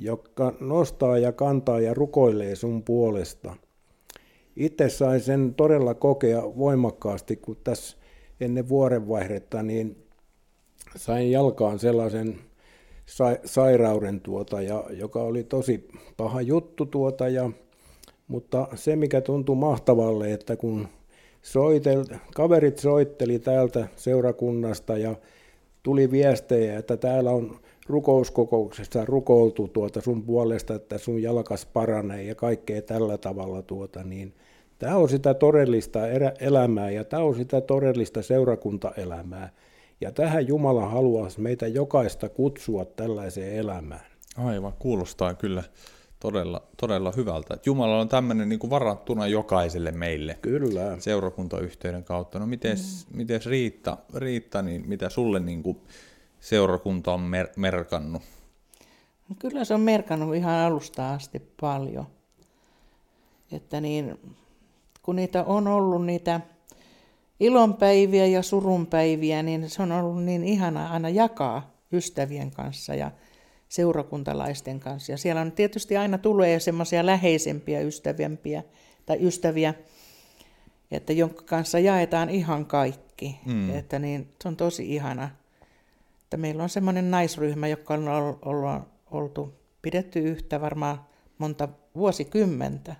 jotka nostaa ja kantaa ja rukoilee sun puolesta. Itse sain sen todella kokea voimakkaasti, kun tässä ennen vuorenvaihdetta, niin sain jalkaan sellaisen sa- sairauden, tuota, ja, joka oli tosi paha juttu. Tuota, ja, mutta se, mikä tuntui mahtavalle, että kun soitel, kaverit soitteli täältä seurakunnasta ja tuli viestejä, että täällä on rukouskokouksessa rukoiltu tuota sun puolesta, että sun jalkas paranee ja kaikkea tällä tavalla tuota, niin tämä on sitä todellista elämää ja tämä on sitä todellista seurakuntaelämää. Ja tähän Jumala haluaisi meitä jokaista kutsua tällaiseen elämään. Aivan, kuulostaa kyllä todella, todella hyvältä. Että Jumala on tämmöinen niin kuin varattuna jokaiselle meille Kyllä. seurakuntayhteyden kautta. No miten mm. Riitta, Riitta, niin mitä sulle niin kuin seurakunta on mer- merkannut? No kyllä se on merkannut ihan alusta asti paljon. että niin, kun niitä on ollut niitä ilonpäiviä ja surunpäiviä, niin se on ollut niin ihana aina jakaa ystävien kanssa ja seurakuntalaisten kanssa. Ja siellä on tietysti aina tulee semmoisia läheisempiä ystävämpiä tai ystäviä, että jonka kanssa jaetaan ihan kaikki. Mm. Että niin, se on tosi ihana. Että meillä on semmoinen naisryhmä, joka on ollut, oltu pidetty yhtä varmaan monta vuosikymmentä.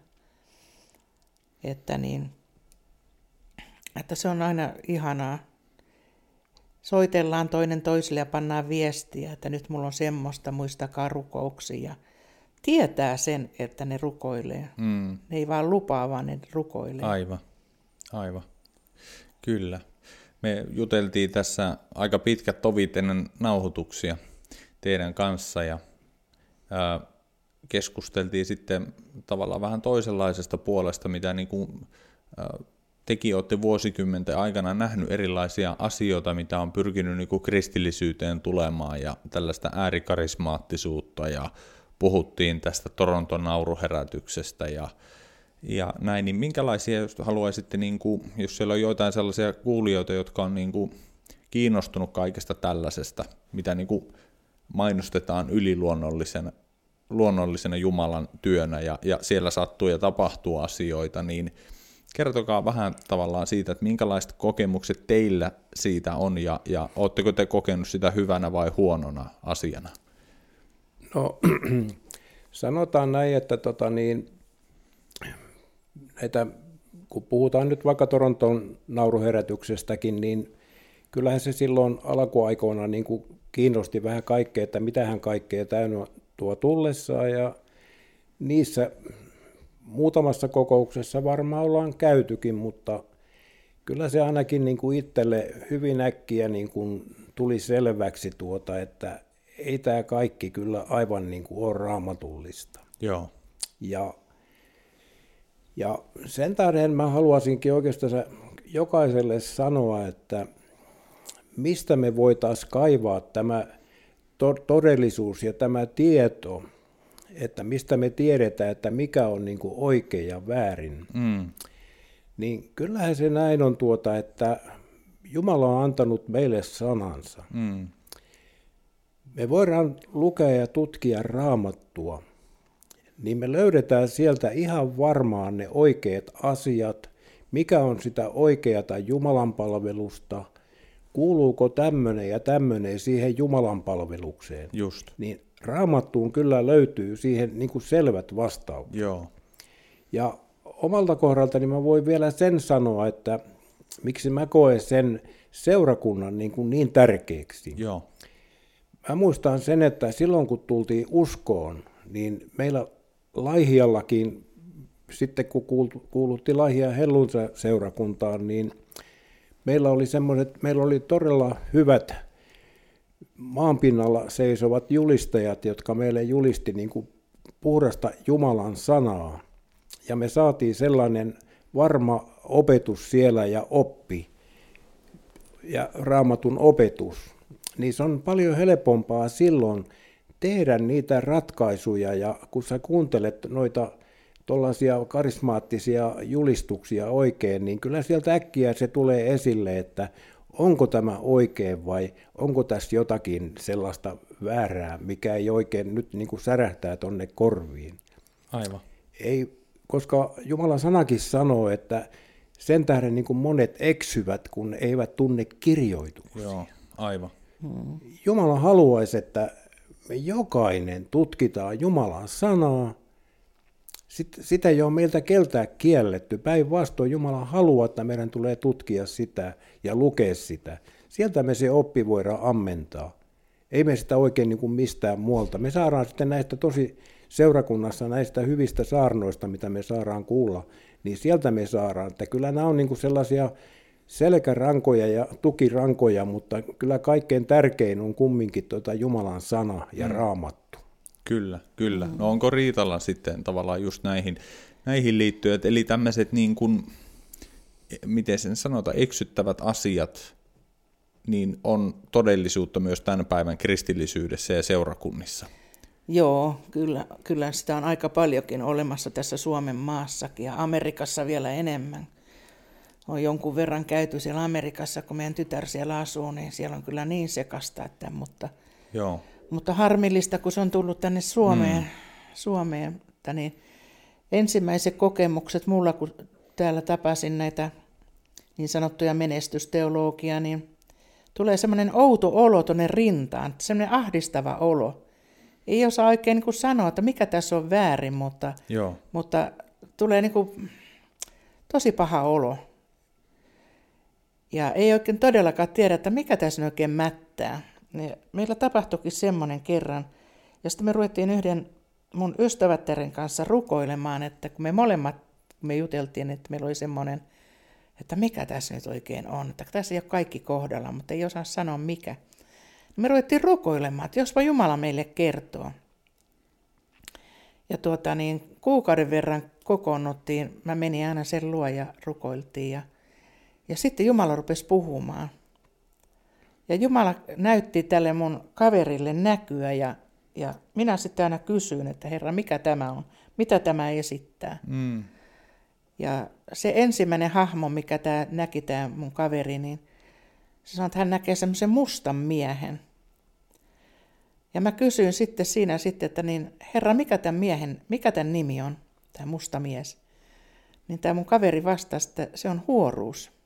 Että, niin, että se on aina ihanaa. Soitellaan toinen toiselle ja pannaan viestiä, että nyt mulla on semmoista, muistakaa rukouksia. Tietää sen, että ne rukoilee. Mm. Ne ei vaan lupaa, vaan ne rukoilee. Aivan, aivan. Kyllä. Me juteltiin tässä aika pitkät tovit ennen nauhoituksia teidän kanssa ja ää, keskusteltiin sitten tavallaan vähän toisenlaisesta puolesta, mitä niin kuin, ää, tekin olette vuosikymmenten aikana nähnyt erilaisia asioita, mitä on pyrkinyt niin kuin kristillisyyteen tulemaan ja tällaista äärikarismaattisuutta ja puhuttiin tästä Toronton nauruherätyksestä ja ja näin, niin minkälaisia, jos haluaisitte, niin kuin, jos siellä on joitain sellaisia kuulijoita, jotka on niin kuin, kiinnostunut kaikesta tällaisesta, mitä niin kuin, mainostetaan yliluonnollisena luonnollisena Jumalan työnä ja, ja siellä sattuu ja tapahtuu asioita, niin kertokaa vähän tavallaan siitä, että minkälaiset kokemukset teillä siitä on ja, ja oletteko te kokenut sitä hyvänä vai huonona asiana? No sanotaan näin, että tota niin, näitä, kun puhutaan nyt vaikka Toronton nauruherätyksestäkin, niin kyllähän se silloin alkuaikoina niin kuin kiinnosti vähän kaikkea, että mitä hän kaikkea täynnä tuo tullessaan ja niissä muutamassa kokouksessa varmaan ollaan käytykin, mutta kyllä se ainakin niin kuin itselle hyvin äkkiä niin kuin tuli selväksi tuota, että ei tämä kaikki kyllä aivan niin kuin ole raamatullista. Joo. Ja ja sen tähden mä haluaisinkin oikeastaan jokaiselle sanoa, että mistä me voitaisiin kaivaa tämä todellisuus ja tämä tieto, että mistä me tiedetään, että mikä on niin kuin oikein ja väärin. Mm. Niin kyllähän se näin on tuota, että Jumala on antanut meille sanansa. Mm. Me voidaan lukea ja tutkia raamattua, niin me löydetään sieltä ihan varmaan ne oikeat asiat, mikä on sitä oikeata Jumalan palvelusta, kuuluuko tämmöinen ja tämmöinen siihen Jumalan palvelukseen. Just. Niin raamattuun kyllä löytyy siihen niin kuin selvät vastaukset. Joo. Ja omalta kohdaltani mä voin vielä sen sanoa, että miksi mä koen sen seurakunnan niin, kuin niin tärkeäksi. Joo. Mä muistan sen, että silloin kun tultiin uskoon, niin meillä Laihiallakin, sitten kun kuulutti Laihia Hellun seurakuntaan, niin meillä oli semmoiset, meillä oli todella hyvät maanpinnalla seisovat julistajat, jotka meille julisti niin kuin puhdasta Jumalan sanaa. Ja me saatiin sellainen varma opetus siellä ja oppi ja raamatun opetus. Niin se on paljon helpompaa silloin tehdä niitä ratkaisuja ja kun sä kuuntelet noita tuollaisia karismaattisia julistuksia oikein, niin kyllä sieltä äkkiä se tulee esille, että onko tämä oikein vai onko tässä jotakin sellaista väärää, mikä ei oikein nyt niin kuin särähtää tonne korviin. Aivan. Ei, koska Jumalan sanakin sanoo, että sen tähden niin kuin monet eksyvät, kun eivät tunne kirjoituksia. Joo, aivan. Jumala haluaisi, että me jokainen tutkitaan Jumalan sanaa, sitä ei ole meiltä keltää kielletty. Päinvastoin Jumala haluaa, että meidän tulee tutkia sitä ja lukea sitä. Sieltä me se oppi voidaan ammentaa. Ei me sitä oikein niin kuin mistään muualta. Me saadaan sitten näistä tosi seurakunnassa näistä hyvistä saarnoista, mitä me saadaan kuulla, niin sieltä me saadaan. Että kyllä nämä on niin kuin sellaisia selkärankoja ja tukirankoja, mutta kyllä kaikkein tärkein on kumminkin tuota Jumalan sana ja mm. raamattu. Kyllä, kyllä. No onko Riitalla sitten tavallaan just näihin, näihin liittyen, eli tämmöiset niin kuin, miten sen sanota, eksyttävät asiat, niin on todellisuutta myös tämän päivän kristillisyydessä ja seurakunnissa. Joo, kyllä, kyllä sitä on aika paljonkin olemassa tässä Suomen maassakin ja Amerikassa vielä enemmän. On jonkun verran käyty siellä Amerikassa, kun meidän tytär siellä asuu, niin siellä on kyllä niin sekasta, että, mutta, Joo. mutta harmillista, kun se on tullut tänne Suomeen, mm. Suomeen että niin ensimmäiset kokemukset mulla, kun täällä tapasin näitä niin sanottuja menestysteologia, niin tulee semmoinen outo olo tuonne rintaan, semmoinen ahdistava olo. Ei osaa oikein niin kuin sanoa, että mikä tässä on väärin, mutta, Joo. mutta tulee niin kuin tosi paha olo. Ja ei oikein todellakaan tiedä, että mikä tässä oikein mättää. Niin meillä tapahtuikin semmoinen kerran, ja sitten me ruvettiin yhden mun ystävättären kanssa rukoilemaan, että kun me molemmat, me juteltiin, että meillä oli semmoinen, että mikä tässä nyt oikein on, että tässä ei ole kaikki kohdalla, mutta ei osaa sanoa mikä. Me ruvettiin rukoilemaan, että jospa Jumala meille kertoo. Ja tuota, niin kuukauden verran kokoonnuttiin, mä menin aina sen luo ja rukoiltiin ja, ja sitten Jumala rupesi puhumaan. Ja Jumala näytti tälle mun kaverille näkyä ja, ja minä sitten aina kysyin, että Herra, mikä tämä on? Mitä tämä esittää? Mm. Ja se ensimmäinen hahmo, mikä tämä näki tämä mun kaveri, niin se sanoi, että hän näkee semmoisen mustan miehen. Ja mä kysyin sitten siinä sitten, että niin, herra, mikä tämän miehen, mikä tämän nimi on, tämä musta mies? Niin tämä mun kaveri vastasi, että se on huoruus.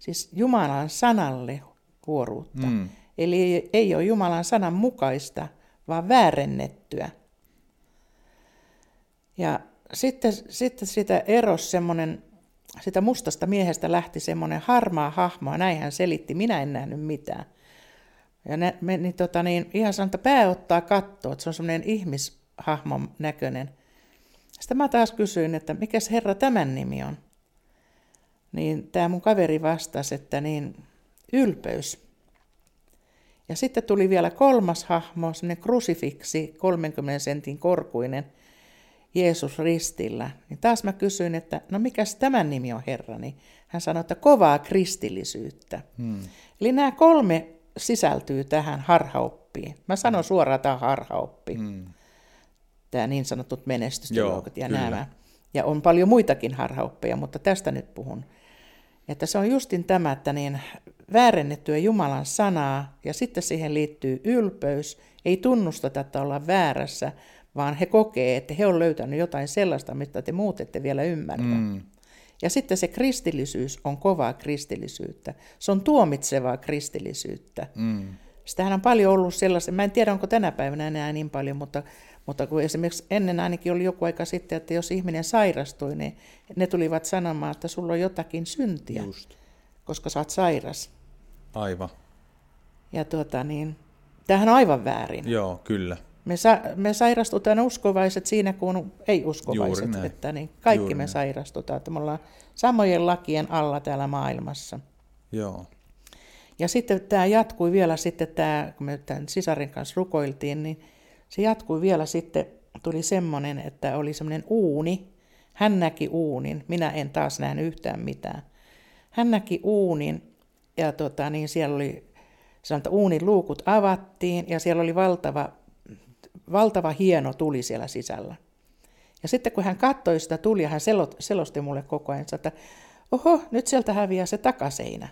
Siis Jumalan sanalle huoruutta. Mm. Eli ei ole Jumalan sanan mukaista, vaan väärennettyä. Ja sitten, sitten sitä eros semmoinen, sitä mustasta miehestä lähti semmoinen harmaa hahmo, ja näin hän selitti, minä en nähnyt mitään. Ja ne, me, niin, tota, niin, ihan sanoi, että pää ottaa kattoa, että se on semmoinen ihmishahmon näköinen. Sitten mä taas kysyin, että mikä herra tämän nimi on? Niin tämä mun kaveri vastasi, että niin ylpeys. Ja sitten tuli vielä kolmas hahmo, semmoinen krusifiksi, 30 sentin korkuinen, Jeesus ristillä. Niin taas mä kysyin, että no mikäs tämän nimi on Herra? Niin hän sanoi, että kovaa kristillisyyttä. Hmm. Eli nämä kolme sisältyy tähän harhaoppiin. Mä sanon suoraan, tämä harhaoppi. Hmm. Tämä niin sanotut menestysteologit ja kyllä. nämä. Ja on paljon muitakin harhaoppeja, mutta tästä nyt puhun. Että se on justin tämä, että niin väärennettyä Jumalan sanaa ja sitten siihen liittyy ylpeys. Ei tunnusteta, että ollaan väärässä, vaan he kokee, että he on löytänyt jotain sellaista, mitä te muut ette vielä ymmärrä. Mm. Ja sitten se kristillisyys on kovaa kristillisyyttä. Se on tuomitsevaa kristillisyyttä. Mm. Sitähän on paljon ollut sellaista, mä en tiedä onko tänä päivänä enää niin paljon, mutta, mutta kun esimerkiksi ennen ainakin oli joku aika sitten, että jos ihminen sairastui, niin ne tulivat sanomaan, että sulla on jotakin syntiä, Just. koska sä oot sairas. Aivan. Ja tuota niin, tämähän on aivan väärin. Joo, kyllä. Me, sa- me sairastutaan uskovaiset siinä, kun ei-uskovaiset. Että niin kaikki Juuri me näin. sairastutaan, että me ollaan samojen lakien alla täällä maailmassa. Joo. Ja sitten tämä jatkui vielä sitten, tämä, kun me tämän sisarin kanssa rukoiltiin, niin se jatkui vielä sitten, tuli semmoinen, että oli semmoinen uuni. Hän näki uunin, minä en taas nähnyt yhtään mitään. Hän näki uunin ja tota, niin siellä oli, sanotaan, uunin luukut avattiin ja siellä oli valtava valtava hieno tuli siellä sisällä. Ja sitten kun hän katsoi sitä tulia, hän selosti mulle koko ajan, että oho, nyt sieltä häviää se takaseinä.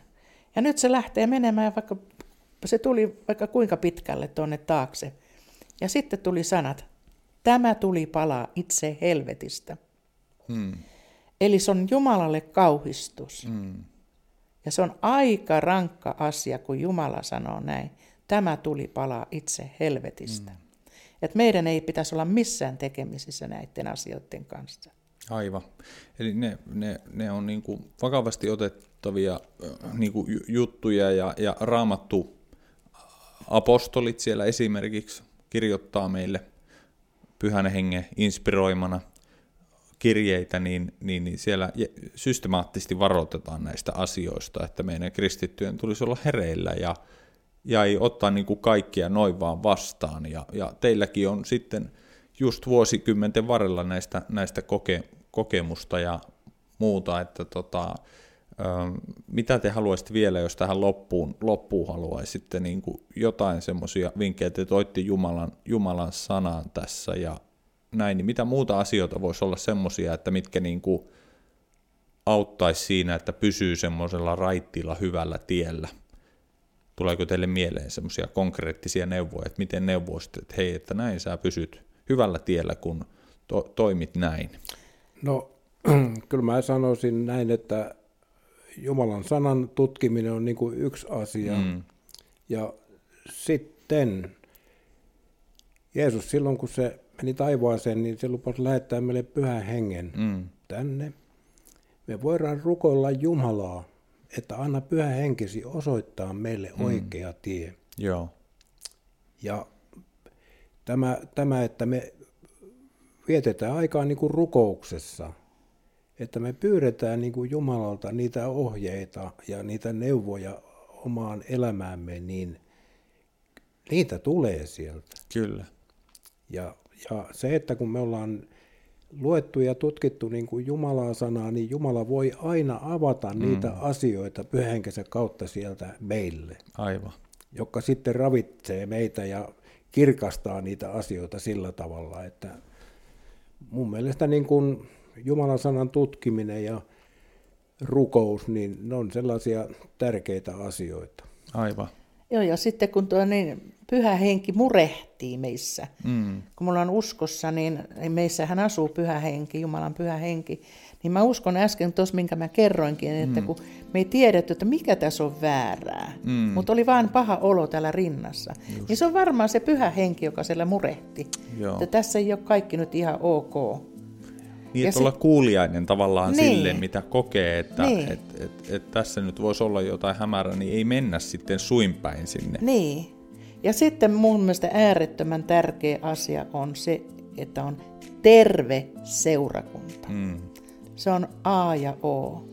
Ja nyt se lähtee menemään, vaikka se tuli vaikka kuinka pitkälle tuonne taakse. Ja sitten tuli sanat, tämä tuli palaa itse helvetistä. Hmm. Eli se on Jumalalle kauhistus. Hmm. Ja se on aika rankka asia, kun Jumala sanoo näin. Tämä tuli palaa itse helvetistä. Hmm. Että meidän ei pitäisi olla missään tekemisissä näiden asioiden kanssa. Aivan. Eli ne, ne, ne on niin kuin vakavasti otettavia niin kuin juttuja ja, ja raamattu apostolit siellä esimerkiksi kirjoittaa meille pyhän hengen inspiroimana kirjeitä, niin, niin, niin siellä systemaattisesti varoitetaan näistä asioista, että meidän kristittyjen tulisi olla hereillä ja, ja ei ottaa niin kuin kaikkia noin vaan vastaan. Ja, ja teilläkin on sitten just vuosikymmenten varrella näistä, näistä koke, kokemusta ja muuta, että tota, mitä te haluaisitte vielä, jos tähän loppuun, loppuun haluaisitte niin kuin jotain semmoisia vinkkejä, te toitte Jumalan, Jumalan sanaan tässä ja näin, niin mitä muuta asioita voisi olla semmoisia, että mitkä niin kuin auttaisi siinä, että pysyy semmoisella raittilla hyvällä tiellä? Tuleeko teille mieleen semmoisia konkreettisia neuvoja, että miten neuvoisitte, että hei, että näin sä pysyt hyvällä tiellä, kun to- toimit näin? No, kyllä mä sanoisin näin, että Jumalan sanan tutkiminen on niin kuin yksi asia. Mm. Ja sitten Jeesus silloin, kun se meni taivaaseen, niin se lupasi lähettää meille pyhän hengen mm. tänne. Me voidaan rukoilla Jumalaa, että anna pyhä henkesi osoittaa meille mm. oikea tie. Joo. Ja tämä, tämä, että me vietetään aikaa niin kuin rukouksessa, että me pyydetään niin kuin Jumalalta niitä ohjeita ja niitä neuvoja omaan elämäämme, niin niitä tulee sieltä. Kyllä. Ja, ja se, että kun me ollaan luettu ja tutkittu niin kuin Jumalaa sanaa, niin Jumala voi aina avata mm. niitä asioita pyhänkensä kautta sieltä meille. Aivan. Joka sitten ravitsee meitä ja kirkastaa niitä asioita sillä tavalla, että mun mielestä niin kuin Jumalan sanan tutkiminen ja rukous, niin ne on sellaisia tärkeitä asioita. Aivan. Joo, ja sitten kun tuo niin pyhä henki murehtii meissä, mm. kun mulla on uskossa, niin meissähän asuu pyhä henki, Jumalan pyhä henki, niin mä uskon äsken tuossa, minkä mä kerroinkin, että mm. kun me ei tiedetty, että mikä tässä on väärää, mm. mutta oli vaan paha olo täällä rinnassa, Just. niin se on varmaan se pyhä henki, joka siellä murehti. Joo. Että tässä ei ole kaikki nyt ihan ok. Niin, ja että olla kuulijainen tavallaan niin. sille, mitä kokee, että niin. et, et, et tässä nyt voisi olla jotain hämärää, niin ei mennä sitten suinpäin sinne. Niin. Ja sitten mun mielestä äärettömän tärkeä asia on se, että on terve seurakunta. Mm. Se on A ja O.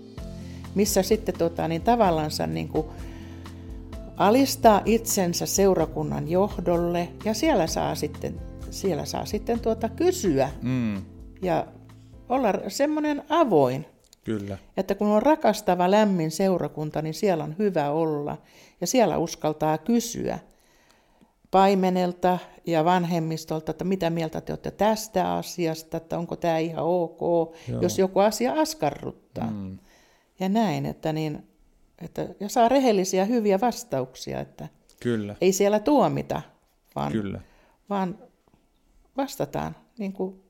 Missä sitten tota, niin tavallansa niin kuin alistaa itsensä seurakunnan johdolle ja siellä saa sitten, siellä saa sitten tuota kysyä mm. ja olla semmoinen avoin. Kyllä. Että kun on rakastava, lämmin seurakunta, niin siellä on hyvä olla ja siellä uskaltaa kysyä paimenelta ja vanhemmistolta, että mitä mieltä te olette tästä asiasta, että onko tämä ihan ok, Joo. jos joku asia askarruttaa. Mm. Ja näin, että, niin, että ja saa rehellisiä hyviä vastauksia, että Kyllä. ei siellä tuomita, vaan, Kyllä. vaan vastataan niin kuin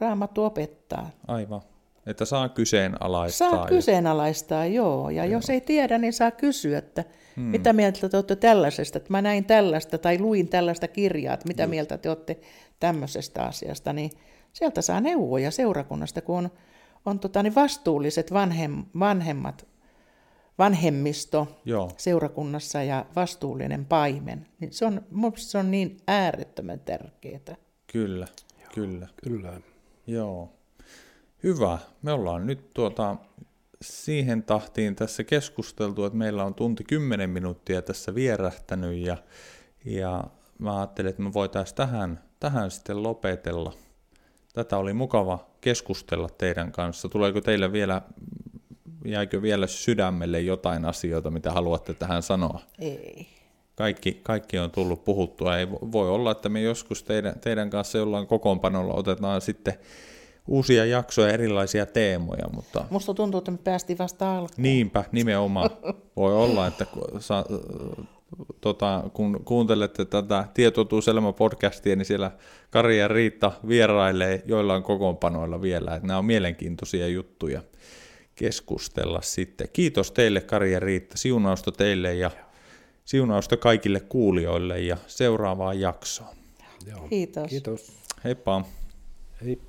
Raamattu opettaa. Aivan. Että saa kyseenalaistaa. Saa kyseenalaistaa, joo. Ja joo. jos ei tiedä, niin saa kysyä, että hmm. mitä mieltä te olette tällaisesta, että mä näin tällaista tai luin tällaista kirjaa, että mitä Just. mieltä te olette tämmöisestä asiasta, niin sieltä saa neuvoja seurakunnasta, kun on, on tota, niin vastuulliset vanhem, vanhemmat, vanhemmisto Joo. seurakunnassa ja vastuullinen paimen. Niin se, on, se on niin äärettömän tärkeää. Kyllä, kyllä. Kyllä. Joo. Hyvä. Me ollaan nyt tuota, siihen tahtiin tässä keskusteltu, että meillä on tunti 10 minuuttia tässä vierähtänyt ja, ja mä ajattelin, että me voitaisiin tähän, tähän sitten lopetella. Tätä oli mukava keskustella teidän kanssa. Tuleeko teille vielä, jäikö vielä sydämelle jotain asioita, mitä haluatte tähän sanoa? Ei. Kaikki, kaikki on tullut puhuttua. Ei voi olla, että me joskus teidän, teidän kanssa jollain kokoonpanolla otetaan sitten uusia jaksoja, erilaisia teemoja. Mutta... Musta tuntuu, että me päästiin vasta alkuun. Niinpä, nimenomaan. Voi olla, että sa, tota, kun kuuntelette tätä Tietotuuselämä podcastia, niin siellä Kari ja Riitta vierailee joillain kokoonpanoilla vielä. Että nämä on mielenkiintoisia juttuja keskustella sitten. Kiitos teille Kari ja Riitta, siunausta teille ja siunausta kaikille kuulijoille ja seuraavaan jaksoon. Joo. Kiitos. Kiitos. Heippa. Hei.